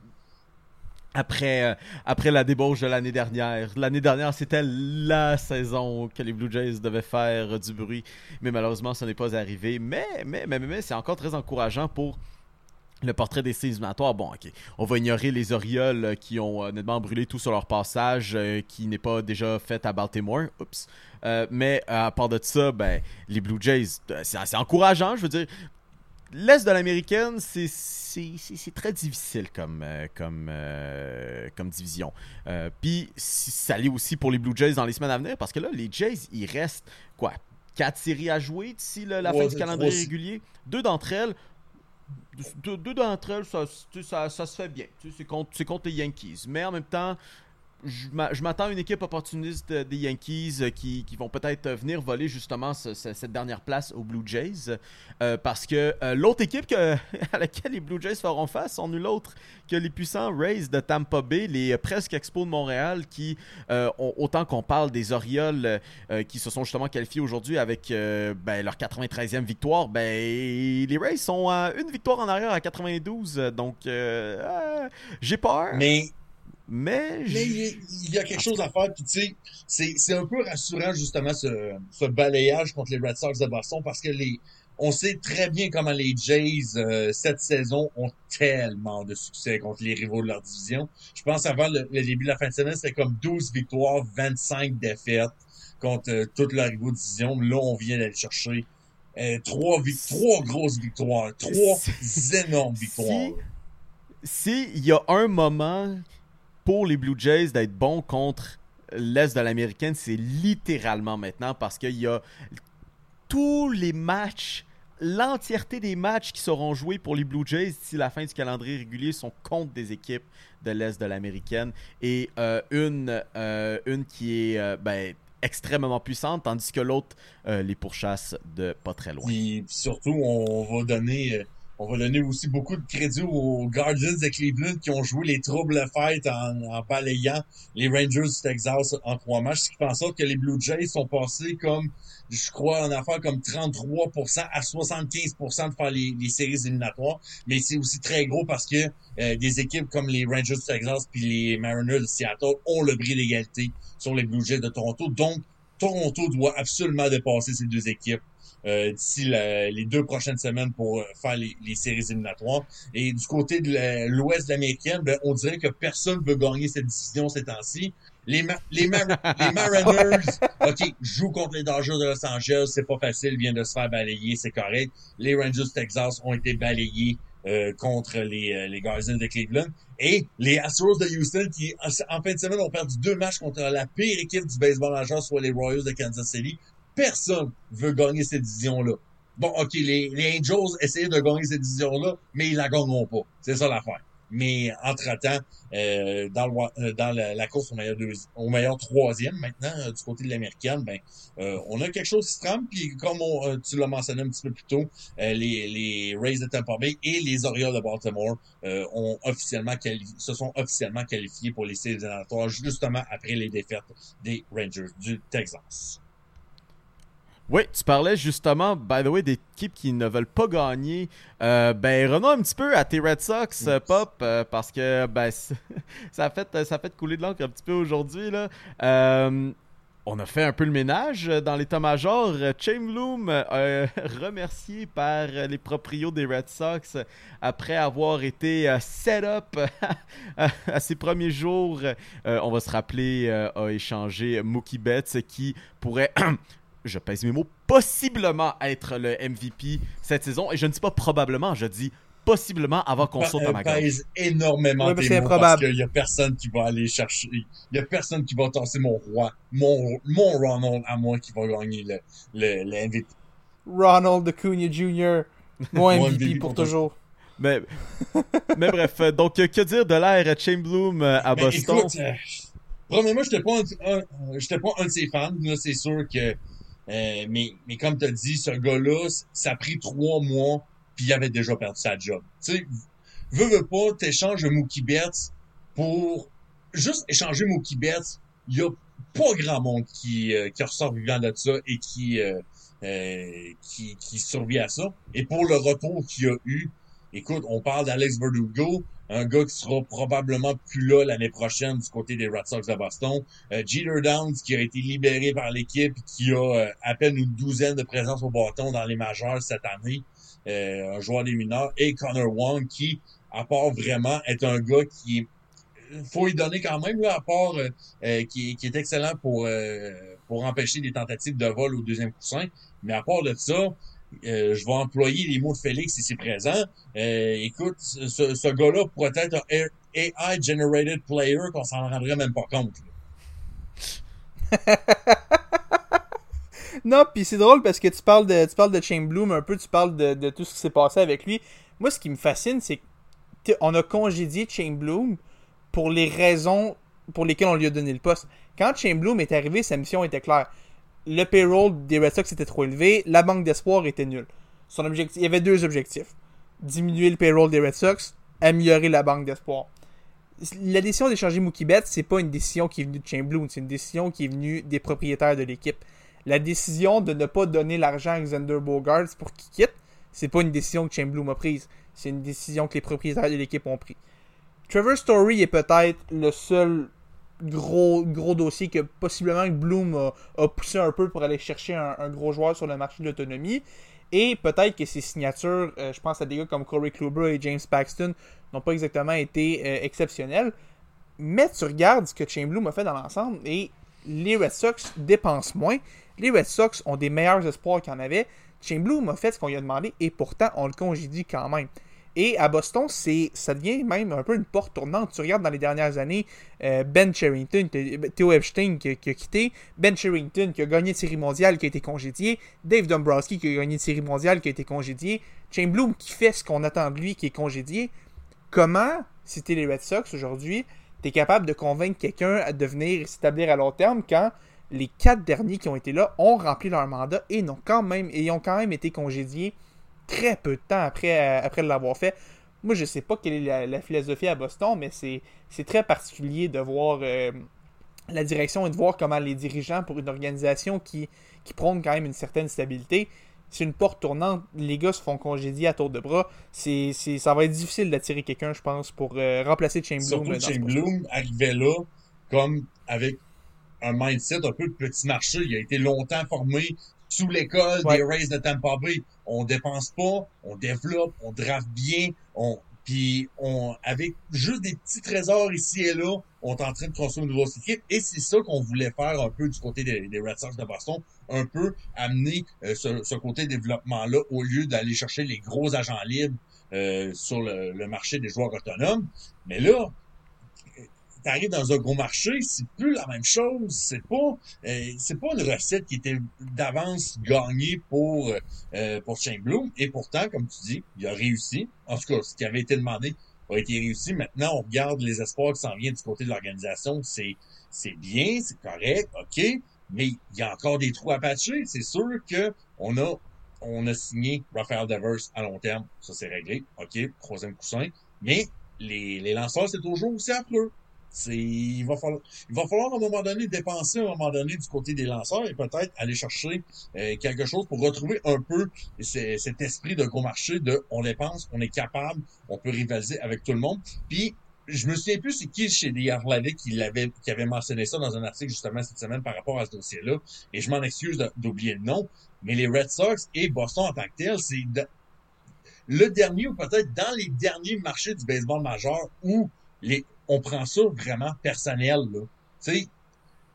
Après, euh, après la débauche de l'année dernière. L'année dernière, c'était la saison que les Blue Jays devaient faire du bruit, mais malheureusement, ce n'est pas arrivé. Mais, mais, mais, mais, mais c'est encore très encourageant pour le portrait des séries éliminatoires, bon, ok. On va ignorer les Orioles euh, qui ont honnêtement brûlé tout sur leur passage, euh, qui n'est pas déjà fait à Baltimore. Oups. Euh, mais euh, à part de ça, ben, les Blue Jays, euh, c'est assez encourageant. Je veux dire, l'Est de l'américaine, c'est- très difficile comme, euh, comme, euh, comme division. Euh, Puis si- ça l'est aussi pour les Blue Jays dans les semaines à venir, parce que là, les Jays, il reste quoi Quatre séries à jouer d'ici la Ouais, fin du calendrier régulier? Deux d'entre elles, deux, d'entre elles, ça, ça, se fait bien. C'est contre, contre les Yankees. Mais en même temps, je m'a- je m'attends à une équipe opportuniste euh, des Yankees euh, qui, vont peut-être euh, venir voler justement ce- ce- cette dernière place aux Blue Jays. Parce que l'autre équipe [LAUGHS] à laquelle les Blue Jays feront face sont nul autre que les puissants Rays de Tampa Bay, les presque Expos de Montréal, qui, ont- autant qu'on parle des Orioles qui se sont justement qualifiés aujourd'hui avec ben, leur 93e victoire, ben, les Rays sont à une victoire en arrière à 92. Donc, euh, j'ai peur. Mais Mais, il y, a- quelque chose à faire, puis tu sais, c'est, un peu rassurant justement ce, ce balayage contre les Red Sox de Boston parce que les, on sait très bien comment les Jays euh, cette saison ont tellement de succès contre les rivaux de leur division. Je pense avant le, le début de la fin de semaine, c'était comme 12 victoires, 25 défaites contre euh, toutes leurs rivaux de division. Là, on vient d'aller chercher euh, trois, trois grosses victoires, trois [LAUGHS] énormes victoires. Si- s'il y a un moment pour les Blue Jays d'être bon contre l'Est de l'Américaine, c'est littéralement maintenant parce qu'il y a tous les matchs, l'entièreté des matchs qui seront joués pour les Blue Jays d'ici la fin du calendrier régulier sont contre des équipes de l'Est de l'Américaine et euh, une, euh, une qui est euh, ben, extrêmement puissante, tandis que l'autre les pourchasse de pas très loin. Puis surtout, on va donner, on va donner aussi beaucoup de crédit aux Guardians de Cleveland qui ont joué les troubles fêtes en, balayant les Rangers du Texas en trois matchs, ce qui fait en sorte que les Blue Jays sont passés comme, je crois, en affaire comme 33% à 75% de faire les, les séries éliminatoires. Mais c'est aussi très gros parce que euh, des équipes comme les Rangers du Texas puis les Mariners de Seattle ont le bris d'égalité sur les Blue Jays de Toronto. Donc, Toronto doit absolument dépasser ces deux équipes euh, d'ici la- les deux prochaines semaines pour euh, faire les, les séries éliminatoires. Et du côté de l'Ouest de l'américaine, ben, on dirait que personne veut gagner cette division ces temps-ci. Les, Ma- les, Mar- les Mariners, [LAUGHS] OK, jouent contre les Dodgers de Los Angeles, c'est pas facile, viennent de se faire balayer, c'est correct. Les Rangers du Texas ont été balayés euh, contre les, les Guardians de Cleveland. Et les Astros de Houston qui, en, fin de semaine, ont perdu deux matchs contre la pire équipe du baseball majeur, soit les Royals de Kansas City. Personne veut gagner cette division-là. Bon, OK, les, les Angels essayaient de gagner cette division-là, mais ils la gagneront pas. C'est ça l'affaire. Mais entre-temps, euh, dans, le, euh, dans la, la course au meilleur, au meilleur troisième, maintenant, euh, du côté de l'américaine, ben, euh, on a quelque chose qui se trame. Puis comme on, euh, tu l'as mentionné un petit peu plus tôt, les, les Rays de Tampa Bay et les Orioles de Baltimore ont officiellement se sont officiellement qualifiés pour les séries éliminatoires, justement après les défaites des Rangers du Texas. Oui, tu parlais justement, by the way, d'équipes qui ne veulent pas gagner. Euh, ben, revenons un petit peu à tes Red Sox, euh, Pop, euh, parce que ben, [LAUGHS] ça, a fait, ça a fait couler de l'encre un petit peu aujourd'hui. là. On a fait un peu le ménage dans l'état-major. Chamloom, [LAUGHS] remercié par les proprios des Red Sox après avoir été set up [LAUGHS] à, ses premiers jours. On va se rappeler, a échangé Mookie Betts qui pourrait [CLEARS THROAT] je pèse mes mots, possiblement être le MVP cette saison. Et je ne dis pas probablement, je dis possiblement avant qu'on saute à ma pèse énorément Ouais, mots parce improbable. qu'il y a personne qui va aller chercher, il y a personne qui va tasser mon roi, mon, mon Ronald à moi qui va gagner le, le, le MVP. Ronald Acuna Jr. Mon Mon MVP MVP pour pour toujours. Mais, mais bref, euh, donc euh, que dire de l'ère Chamberlain euh, à Ben, Boston? écoute, euh, premièrement, j'étais pas un, pas un de ses fans, là, c'est sûr que, euh, mais, mais comme t'as dit, ce gars-là, ça a pris trois mois, puis il avait déjà perdu sa job. Tu sais, veux, veux pas, t'échanges Mookie Betts pour juste échanger Mookie Betts, il y a pas grand monde qui, euh, qui ressort vivant de ça et qui, euh, euh, qui, qui survit à ça. Et pour le retour qu'il y a eu, écoute, on parle d'Alex Verdugo, un gars qui sera probablement plus là l'année prochaine du côté des Red Sox de Boston. Euh, Jeter Downs qui a été libéré par l'équipe, qui a euh, à peine une douzaine de présences au bâton dans les majeurs cette année. euh, un joueur des mineurs, et Connor Wong, qui, à part vraiment, est un gars qui faut y donner quand même, là, à part euh, qui, qui est excellent pour, euh, pour empêcher des tentatives de vol au deuxième coussin. Mais à part de ça, euh, je vais employer les mots de Félix ici présent. Euh, écoute, ce, gars-là pourrait être un AI-generated player qu'on s'en rendrait même pas compte. [LAUGHS] non, puis c'est drôle parce que tu parles de tu parles de Chain Bloom un peu, tu parles de, de tout ce qui s'est passé avec lui. Moi, ce qui me fascine, c'est qu'on a congédié Chain Bloom pour les raisons pour lesquelles on lui a donné le poste. Quand Chain Bloom est arrivé, sa mission était claire. Le payroll des Red Sox était trop élevé, la banque d'espoir était nulle. Son objectif, il y avait deux objectifs. Diminuer le payroll des Red Sox, améliorer la banque d'espoir. La décision d'échanger Mookie Betts, c'est pas une décision qui est venue de Bloom, c'est une décision qui est venue des propriétaires de l'équipe. La décision de ne pas donner l'argent à Xander Bogarts pour qu'il quitte, c'est pas une décision que Bloom a prise, c'est une décision que les propriétaires de l'équipe ont prise. Trevor Story est peut-être le seul gros, dossier que possiblement Bloom a, poussé un peu pour aller chercher un, gros joueur sur le marché de l'autonomie. Et peut-être que ses signatures, euh, je pense à des gars comme Corey Kluber et James Paxton, n'ont pas exactement été euh, exceptionnelles. Mais tu regardes ce que Bloom a fait dans l'ensemble et les Red Sox dépensent moins. Les Red Sox ont des meilleurs espoirs qu'il en avait. Bloom a fait ce qu'on lui a demandé et pourtant on le congédie quand même. Et à Boston, c'est, ça devient même un peu une porte tournante. Tu regardes dans les dernières années, euh, Ben Sherrington, Theo Epstein qui, a quitté, Ben Sherrington qui a gagné une série mondiale qui a été congédié, Dave Dombrowski qui a gagné une série mondiale qui a été congédié, Chain Bloom qui fait ce qu'on attend de lui qui est congédié. Comment, si t'es les Red Sox aujourd'hui, t'es capable de convaincre quelqu'un à devenir et s'établir à long terme quand les quatre derniers qui ont été là ont rempli leur mandat et, quand même, et ont quand même été congédiés très peu de temps après, euh, après l'avoir fait. Moi, je sais pas quelle est la, la philosophie à Boston, mais c'est, très particulier de voir euh, la direction et de voir comment les dirigeants, pour une organisation qui, qui prône quand même une certaine stabilité, c'est une porte tournante. Les gars se font congédier à tour de bras. C'est, ça va être difficile d'attirer quelqu'un, je pense, pour euh, remplacer Chain Bloom. Surtout Bloom arrivait là comme avec un mindset un peu de petit marché. Il a été longtemps formé sous l'école ouais. des Rays de Tampa Bay. On dépense pas, on développe, on draft bien, on puis on avec juste des petits trésors ici et là, on est en train de construire une grosse équipe et c'est ça qu'on voulait faire un peu du côté des, des, Red Sox de Boston, un peu amener euh, ce, ce, côté développement là au lieu d'aller chercher les gros agents libres euh, sur le, le, marché des joueurs autonomes. Mais là, t'arrives dans un gros marché, c'est plus la même chose. C'est pas, euh, c'est pas une recette qui était d'avance gagnée pour euh, pour Shane Bloom. Et pourtant, comme tu dis, il a réussi. En tout cas, ce qui avait été demandé a été réussi. Maintenant, on regarde les espoirs qui s'en viennent du côté de l'organisation. C'est c'est bien, c'est correct, ok, mais il y a encore des trous à patcher. C'est sûr que on a on a signé Rafael Devers à long terme, ça c'est réglé, ok, troisième coussin. Mais les, les lanceurs, c'est toujours aussi affreux. Il va falloir, il va falloir à un moment donné dépenser à un moment donné du côté des lanceurs et peut-être aller chercher euh, quelque chose pour retrouver un peu cet esprit de gros marché de on dépense, on est capable, on peut rivaliser avec tout le monde. Puis je me souviens plus c'est qui chez des Athletic qui l'avait, qui avait mentionné ça dans un article justement cette semaine par rapport à ce dossier-là. Et je m'en excuse d'oublier le nom, mais les Red Sox et Boston en tant que tel, c'est le dernier ou peut-être dans les derniers marchés du baseball majeur où les on prend ça vraiment personnel. Là. Tu sais,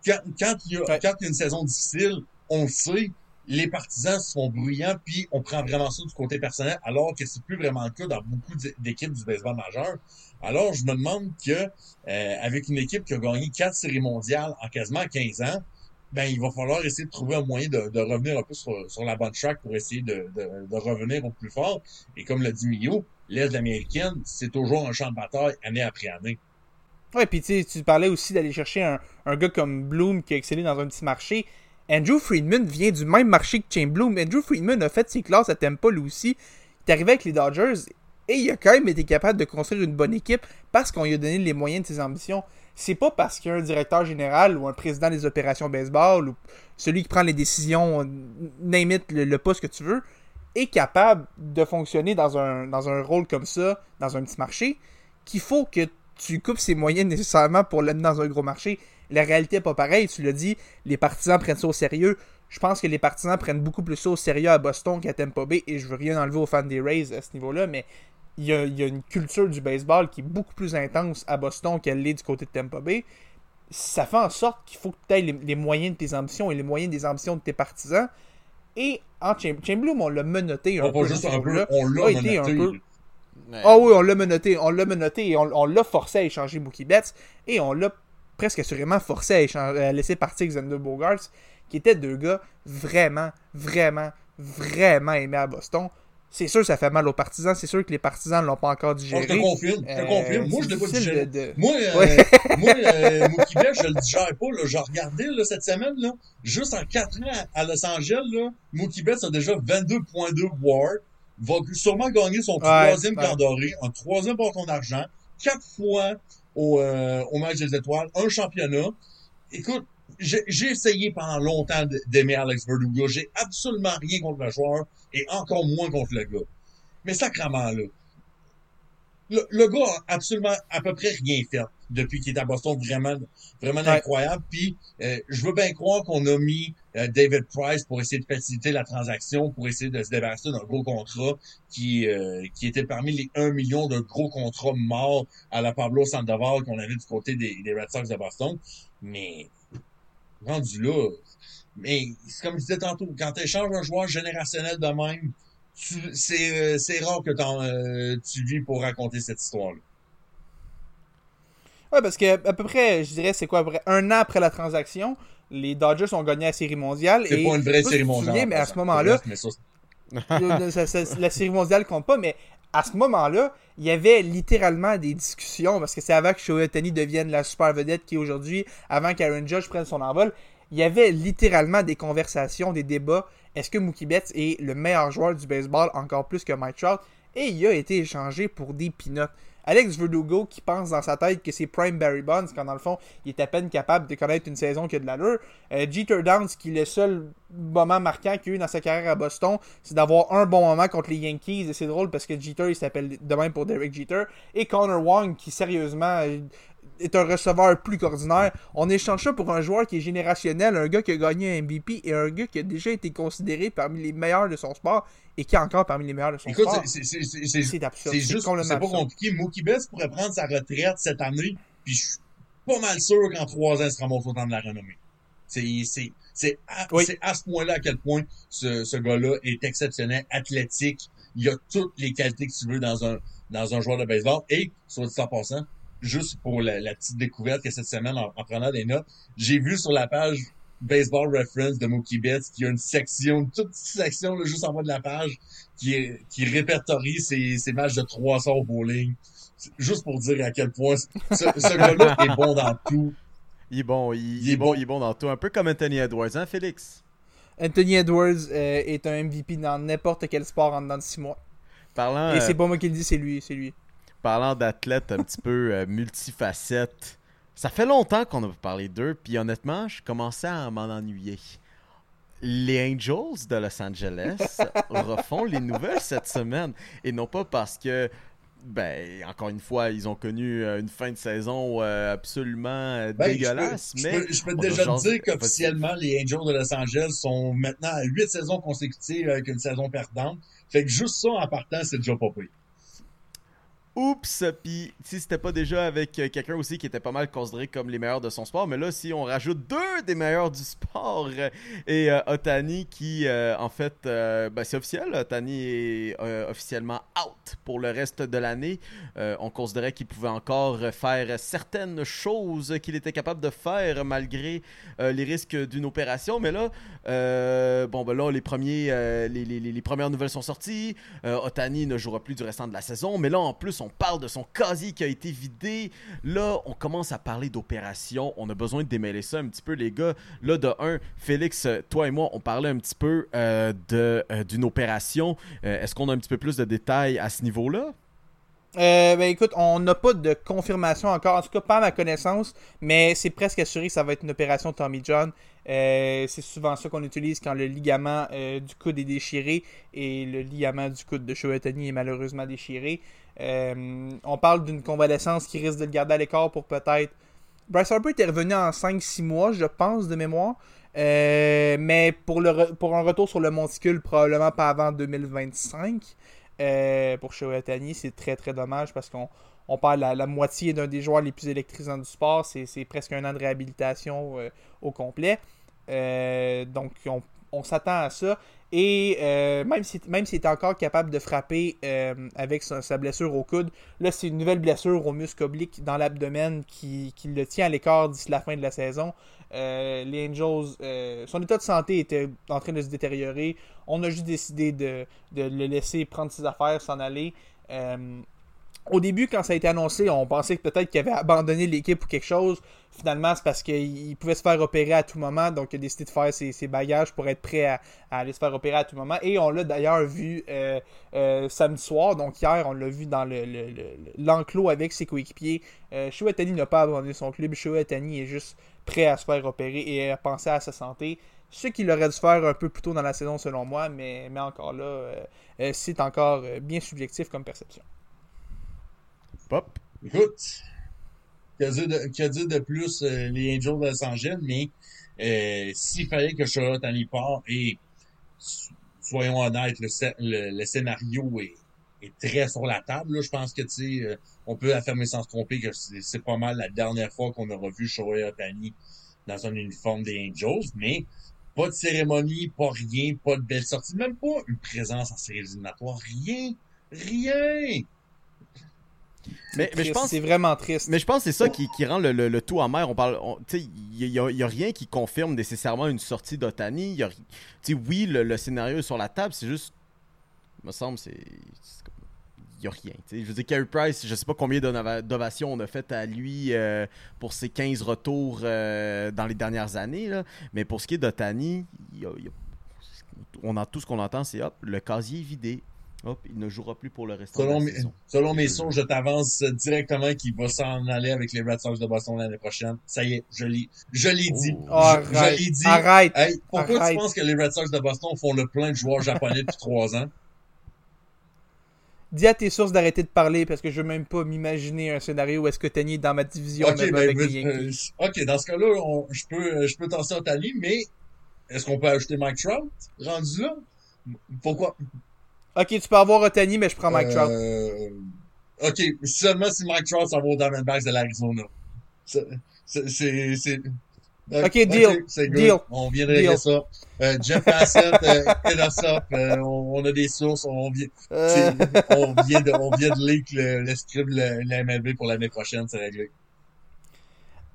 quand, quand, il y a, ouais. quand il y a une saison difficile, on le sait, les partisans sont bruyants, puis on prend vraiment ça du côté personnel, alors que c'est plus vraiment le cas dans beaucoup d'équipes du baseball majeur. Alors, je me demande que euh, avec une équipe qui a gagné quatre séries mondiales en quasiment 15 ans, ben il va falloir essayer de trouver un moyen de, de revenir un peu sur, sur, la bonne track pour essayer de, de, de, revenir au plus fort. Et comme l'a dit Mio, l'Est américaine, c'est toujours un champ de bataille année après année. Ouais, puis tu parlais aussi d'aller chercher un, gars comme Bloom qui a excellé dans un petit marché. Andrew Friedman vient du même marché que Chain Bloom. Andrew Friedman a fait ses classes à Tampa lui aussi. Il est arrivé avec les Dodgers et il a quand même été capable de construire une bonne équipe parce qu'on lui a donné les moyens de ses ambitions. C'est pas parce qu'il y a un directeur général ou un président des opérations baseball ou celui qui prend les décisions, name it, le, le poste que tu veux, est capable de fonctionner dans un, dans un rôle comme ça, dans un petit marché, qu'il faut que tu coupes ses moyens nécessairement pour l'amener dans un gros marché. La réalité n'est pas pareille, tu l'as dit, les partisans prennent ça au sérieux. je pense que les partisans prennent beaucoup plus ça au sérieux à Boston qu'à Tampa Bay, et je veux rien enlever aux fans des Rays à ce niveau-là, mais il y, a, il y a une culture du baseball qui est beaucoup plus intense à Boston qu'elle l'est du côté de Tampa Bay. Ça fait en sorte qu'il faut que tu aies les, les moyens de tes ambitions et les moyens des ambitions de tes partisans. Et en Cham- Chamberlain, on l'a menotté un On peu. juste un peu, on l'a été un menotté. Ah oui, on l'a menotté, on l'a menotté et on, on l'a forcé à échanger Mookie Betts et on l'a presque assurément forcé à, échanger- à laisser partir Xander Bogarts, qui étaient deux gars vraiment, vraiment, vraiment aimés à Boston. C'est sûr que ça fait mal aux partisans, c'est sûr que les partisans ne l'ont pas encore Moi, digéré. je te confirme, je te Euh, confirme. Moi, je c'est l'ai pas difficile digéré. de- de- Moi, euh, Ouais. [LAUGHS] moi, euh, Mookie Betts, je le digère pas. Là. Je regardais là, cette semaine, là, juste en 4 ans à Los Angeles, là, Mookie Betts a déjà 22.2 WAR, va sûrement gagner son troisième ouais. doré, un troisième bâton d'argent, quatre fois au, euh, au match des étoiles, un championnat. Écoute, j'ai essayé pendant longtemps d'aimer Alex Verdugo. J'ai absolument rien contre le joueur et encore moins contre le gars. Mais sacrement, là. Le, le gars a absolument à peu près rien fait depuis qu'il est à Boston, vraiment, vraiment Ouais. incroyable. Puis, euh, je veux bien croire qu'on a mis euh, David Price pour essayer de faciliter la transaction, pour essayer de se débarrasser d'un gros contrat qui, euh, qui était parmi les 1 million de gros contrats morts à la Pablo Sandoval qu'on avait du côté des, des Red Sox de Boston. Mais, rendu là, mais c'est comme je disais tantôt, quand tu échanges un joueur générationnel de même, c'est euh, c'est rare que euh, tu vis pour raconter cette histoire-là. Ouais, parce que à peu près, je dirais, c'est quoi, à peu près un an après la transaction, les Dodgers ont gagné la Série mondiale. C'est et pas une vraie série mondiale. souviens, mais à ce moment-là, la série mondiale compte pas, mais à ce moment-là, il y avait littéralement des discussions, parce que c'est avant que Shohei Ohtani devienne la super vedette qui est aujourd'hui, avant qu'Aaron Judge prenne son envol, il y avait littéralement des conversations, des débats. Est-ce que Mookie Betts est le meilleur joueur du baseball, encore plus que Mike Trout? Et il a été échangé pour des peanuts. Alex Verdugo qui pense dans sa tête que c'est Prime Barry Bonds quand dans le fond il est à peine capable de connaître une saison qui a de l'allure. Euh, Jeter Downs qui le seul moment marquant qu'il a eu dans sa carrière à Boston c'est d'avoir un bon moment contre les Yankees et c'est drôle parce que Jeter il s'appelle de même pour Derek Jeter et Connor Wong qui sérieusement euh, est un receveur plus qu'ordinaire. On échange ça pour un joueur qui est générationnel, un gars qui a gagné un MVP et un gars qui a déjà été considéré parmi les meilleurs de son sport et qui est encore parmi les meilleurs de son Écoute, sport. c'est- juste, c'est pas compliqué. Mookie Betts pourrait prendre sa retraite cette année, puis je suis pas mal sûr qu'en trois ans, il se ramasse autant de la renommée. C'est, à, Oui. c'est à ce point-là à quel point ce, ce gars-là est exceptionnel, athlétique. Il a toutes les qualités que tu veux dans un, dans un joueur de baseball. Et, soit dit en passant, juste pour la, la petite découverte que cette semaine, en, en prenant des notes, j'ai vu sur la page Baseball Reference de Mookie Betts qu'il y a une section, une toute petite section, là, juste en bas de la page, qui, est, qui répertorie ses, ses matchs de 300 au bowling. Juste pour dire à quel point ce, ce gars-là est bon dans tout. Il est bon, il, est bon, bon. il est bon dans tout. Un peu comme Anthony Edwards, hein, Félix? Anthony Edwards euh, est un MVP dans n'importe quel sport en dedans de 6 mois. Parlant, Et euh, c'est pas moi qui le dis, c'est lui, c'est lui. Parlant d'athlètes un petit peu euh, multifacettes, ça fait longtemps qu'on a parlé d'eux, puis honnêtement, je commençais à m'en ennuyer. Les Angels de Los Angeles [LAUGHS] refont les nouvelles cette semaine, et non pas parce que, ben, encore une fois, ils ont connu euh, une fin de saison euh, absolument Ben, dégueulasse, je peux, mais je peux, je déjà te dire qu'officiellement, les Angels de Los Angeles sont maintenant à huit saisons consécutives avec une saison perdante. Fait que juste ça, en partant, c'est déjà pas pire. Oups, puis si c'était pas déjà avec euh, quelqu'un aussi qui était pas mal considéré comme les meilleurs de son sport, mais là si on rajoute deux des meilleurs du sport euh, et euh, Otani qui en fait ben, c'est officiel, Otani est officiellement out pour le reste de l'année. On considérait qu'il pouvait encore faire certaines choses qu'il était capable de faire malgré les risques d'une opération, mais là bon ben là les premiers les, les- les- premières nouvelles sont sorties. Otani ne jouera plus du restant de la saison. Mais là, en plus, on parle de son casier qui a été vidé. Là, on commence à parler d'opération. On a besoin de démêler ça un petit peu, les gars. Là, de un, Félix, toi et moi, on parlait un petit peu euh, euh, d'une opération. Euh, est-ce qu'on a un petit peu plus de détails à ce niveau-là? Ben écoute, on n'a pas de confirmation encore, en tout cas pas à ma connaissance, mais c'est presque assuré que ça va être une opération Tommy John. C'est souvent ça qu'on utilise quand le ligament du coude est déchiré et le ligament du coude de Shohei Ohtani est malheureusement déchiré. Euh, on parle d'une convalescence qui risque de le garder à l'écart pour peut-être Bryce Harper était revenu en 5-6 mois, je pense, de mémoire. Euh, mais pour, un retour sur le monticule, probablement pas avant 2025. Euh, pour Ohtani, c'est très très dommage parce qu'on on perd la, moitié d'un des joueurs les plus électrisants du sport. C'est presque un an de réhabilitation euh, au complet. Donc on, on s'attend à ça. Et euh, même s'il même est encore capable de frapper euh, avec sa, blessure au coude, là c'est une nouvelle blessure au muscle oblique dans l'abdomen qui, qui le tient à l'écart d'ici la fin de la saison. Euh, les Angels, son état de santé était en train de se détériorer. On a juste décidé de, de le laisser prendre ses affaires, s'en aller. Au début, quand ça a été annoncé, on pensait que peut-être qu'il avait abandonné l'équipe ou quelque chose. Finalement, c'est parce qu'il pouvait se faire opérer à tout moment, donc il a décidé de faire ses, bagages pour être prêt à, aller se faire opérer à tout moment. Et on l'a d'ailleurs vu euh, euh, samedi soir, donc hier, on l'a vu dans le- le- le- l'enclos avec ses coéquipiers. Euh, n'a pas abandonné son club. Ohtani est juste prêt à se faire opérer et à penser à sa santé. Ce qu'il aurait dû faire un peu plus tôt dans la saison, selon moi, mais, encore là, euh, c'est encore bien subjectif comme perception. Pop. Écoute, que dire de, dire de plus euh, les Angels de Los Angeles, mais euh, s'il fallait que Charlotte en part, et so- soyons honnêtes, le, le, le scénario est, est très sur la table. Là. Je pense que tu sais, euh, on peut affirmer sans se tromper que c'est pas mal la dernière fois qu'on aura vu Shohei Ohtani dans un uniforme des Angels, mais pas de cérémonie, pas rien, pas de belle sortie, même pas une présence en séries éliminatoires, rien, rien. Mais, mais je pense C'est vraiment triste. Mais je pense que c'est ça qui, qui rend le, le- le tout amer. On parle, il y a, rien qui confirme nécessairement une sortie d'Otani. Oui, le, le scénario est sur la table, c'est juste, il me semble, c'est, il y a rien. Je veux dire, Carey Price, je sais pas combien d'ova- d'ovations on a fait à lui euh, pour ses 15 retours euh, dans les dernières années, là. mais pour ce qui est d'Otani, on a tout ce qu'on entend, c'est hop, le casier est vidé. Hop, il ne jouera plus pour le restant Selon, de mes- la saison. selon mes sources, je t'avance directement qu'il va s'en aller avec les Red Sox de Boston l'année prochaine. Ça y est, je l'ai, je l'ai dit. Oh. Oh, je l'ai dit. arrête. Hey, pourquoi arrête. tu penses que les Red Sox de Boston font le plein de joueurs japonais depuis trois ans? Dis à tes sources d'arrêter de parler parce que je veux même pas m'imaginer un scénario où est-ce que Tani est dans ma division Ok, même ben, avec les Yankees. euh, ok, dans ce cas-là, on- je peux, je peux t'en sortir Tani, mais est-ce qu'on peut ajouter Mike Trout? Rendu là? Pourquoi? Ok, tu peux avoir Otani, mais je prends Mike Trout. Euh, ok, seulement si Mike Trout s'en va aux Diamondbacks de l'Arizona. C'est, c'est, c'est, c'est- Ok, deal. Deal. On vient de régler Deal. ça. Euh, Jeff Bassett, euh. Euh, on, on a des sources. On vient, Euh, c'est- on vient de, on vient de leak le, le script de la, MLB pour l'année prochaine. C'est réglé.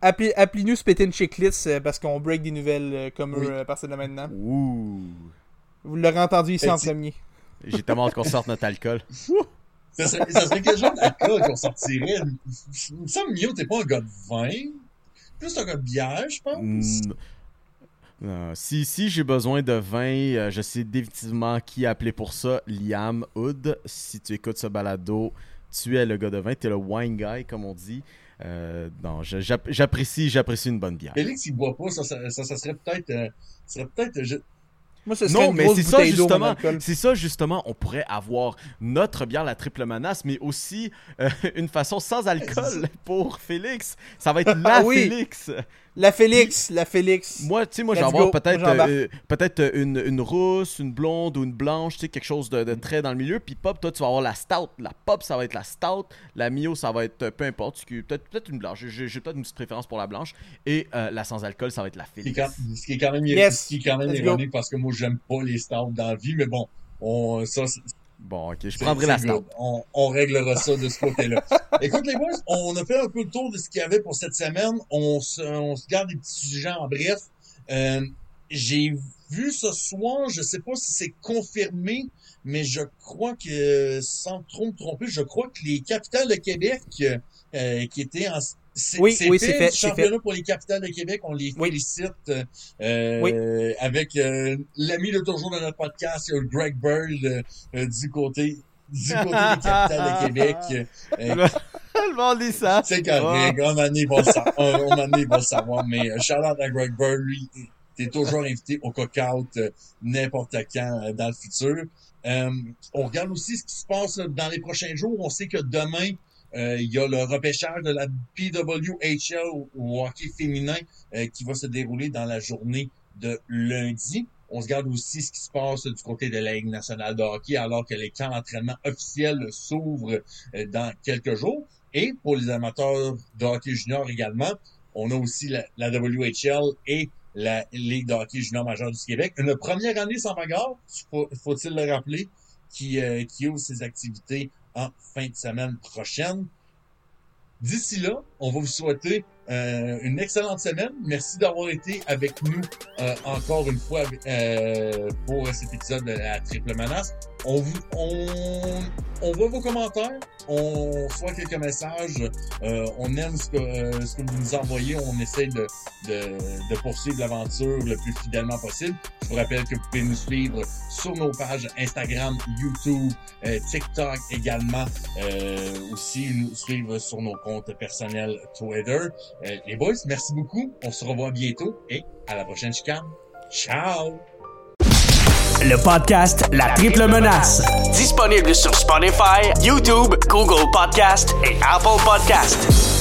appelez- Appelez-nous Spittin Chicklets euh, parce qu'on break des nouvelles euh, comme Oui. eux euh, à partir de maintenant. Ouh. Vous l'aurez entendu ici Et en premier. J'ai tellement hâte qu'on sorte notre alcool. Ça serait, ça serait quel genre d'alcool qu'on sortirait? Il me semble, Mio, t'es pas un gars de vin. Plus un gars de bière, je pense. Mm. Si si j'ai besoin de vin, euh, je sais définitivement qui appeler pour ça. Liam Hood. Si tu écoutes ce balado, tu es le gars de vin. Tu es le wine guy, comme on dit. Euh, non, j'apprécie j'apprécie une bonne bière. Félix, il boit pas. Ça, ça, ça, ça serait peut-être... euh, ça serait peut-être... Moi, ce Non, une mais c'est ça justement. C'est ça justement. On pourrait avoir notre bière, la triple menace, mais aussi euh, une façon sans alcool [LAUGHS] pour Félix. Ça va être la Ah oui. Félix. La Félix, la Félix. Moi, tu sais, moi, je vais Let's avoir go. peut-être euh, peut-être une, une rousse, une blonde ou une blanche, tu sais, quelque chose de, de très dans le milieu. Puis Pop, toi, tu vas avoir la stout. La Pop, ça va être la stout. La Mio, ça va être euh, peu importe. Peut-être une blanche. J'ai peut-être une petite préférence pour la blanche. Et euh, la sans alcool, ça va être la Félix. quand, ce qui est quand même, Yes. ce qui est quand même ironique parce que moi, j'aime pas les stouts dans la vie, mais bon, on, ça, c'est- Bon, ok, je prendrai la stout. On, on réglera ça de ce côté-là. [LAUGHS] Écoute, les boys, on a fait un peu le tour de ce qu'il y avait pour cette semaine. On se, on se garde des petits sujets en bref. Euh, j'ai vu ce soir, je sais pas si c'est confirmé, mais je crois que, sans trop me tromper, je crois que les capitales de Québec, euh, qui étaient en, Oui, oui, c'est fait, championnat pour les capitales de Québec. On les Oui. félicite, euh, avec euh, l'ami de toujours de notre podcast, euh, Greg Bird, euh, euh, du côté, du côté des capitales de Québec. [LAUGHS] Euh, Le monde dit ça. c'est correct. Un moment donné, il va le sa- un- un moment donné, il va le savoir. Mais euh, out à Greg Bird, lui, t'es toujours invité au cook-out euh, n'importe quand euh, dans le futur. Euh, on regarde aussi ce qui se passe euh, dans les prochains jours. On sait que demain, Euh, il y a le repêchage de la PWHL au hockey féminin euh, qui va se dérouler dans la journée de lundi. On se garde aussi ce qui se passe du côté de la Ligue nationale de hockey alors que les camps d'entraînement officiels s'ouvrent euh, dans quelques jours. Et pour les amateurs de hockey junior également, on a aussi la, WHL et la Ligue de hockey junior majeur du Québec. Une première année sans bagarre, faut- faut-il le rappeler, qui, euh, qui ouvre ses activités en fin de semaine prochaine. D'ici là, on va vous souhaiter euh, une excellente semaine. Merci d'avoir été avec nous euh, encore une fois euh, pour cet épisode de la triple menace. On on, on voit vos commentaires, on reçoit quelques messages, euh, on aime ce que, euh, ce que vous nous envoyez, on essaie de, poursuivre l'aventure le plus fidèlement possible. Je vous rappelle que vous pouvez nous suivre sur nos pages Instagram, YouTube, euh, TikTok également, aussi nous suivre sur nos comptes personnels Twitter. Les boys, merci beaucoup. On se revoit bientôt et à la prochaine chicane. Ciao! Le podcast La Triple Menace. Disponible sur Spotify, YouTube, Google Podcast et Apple Podcast.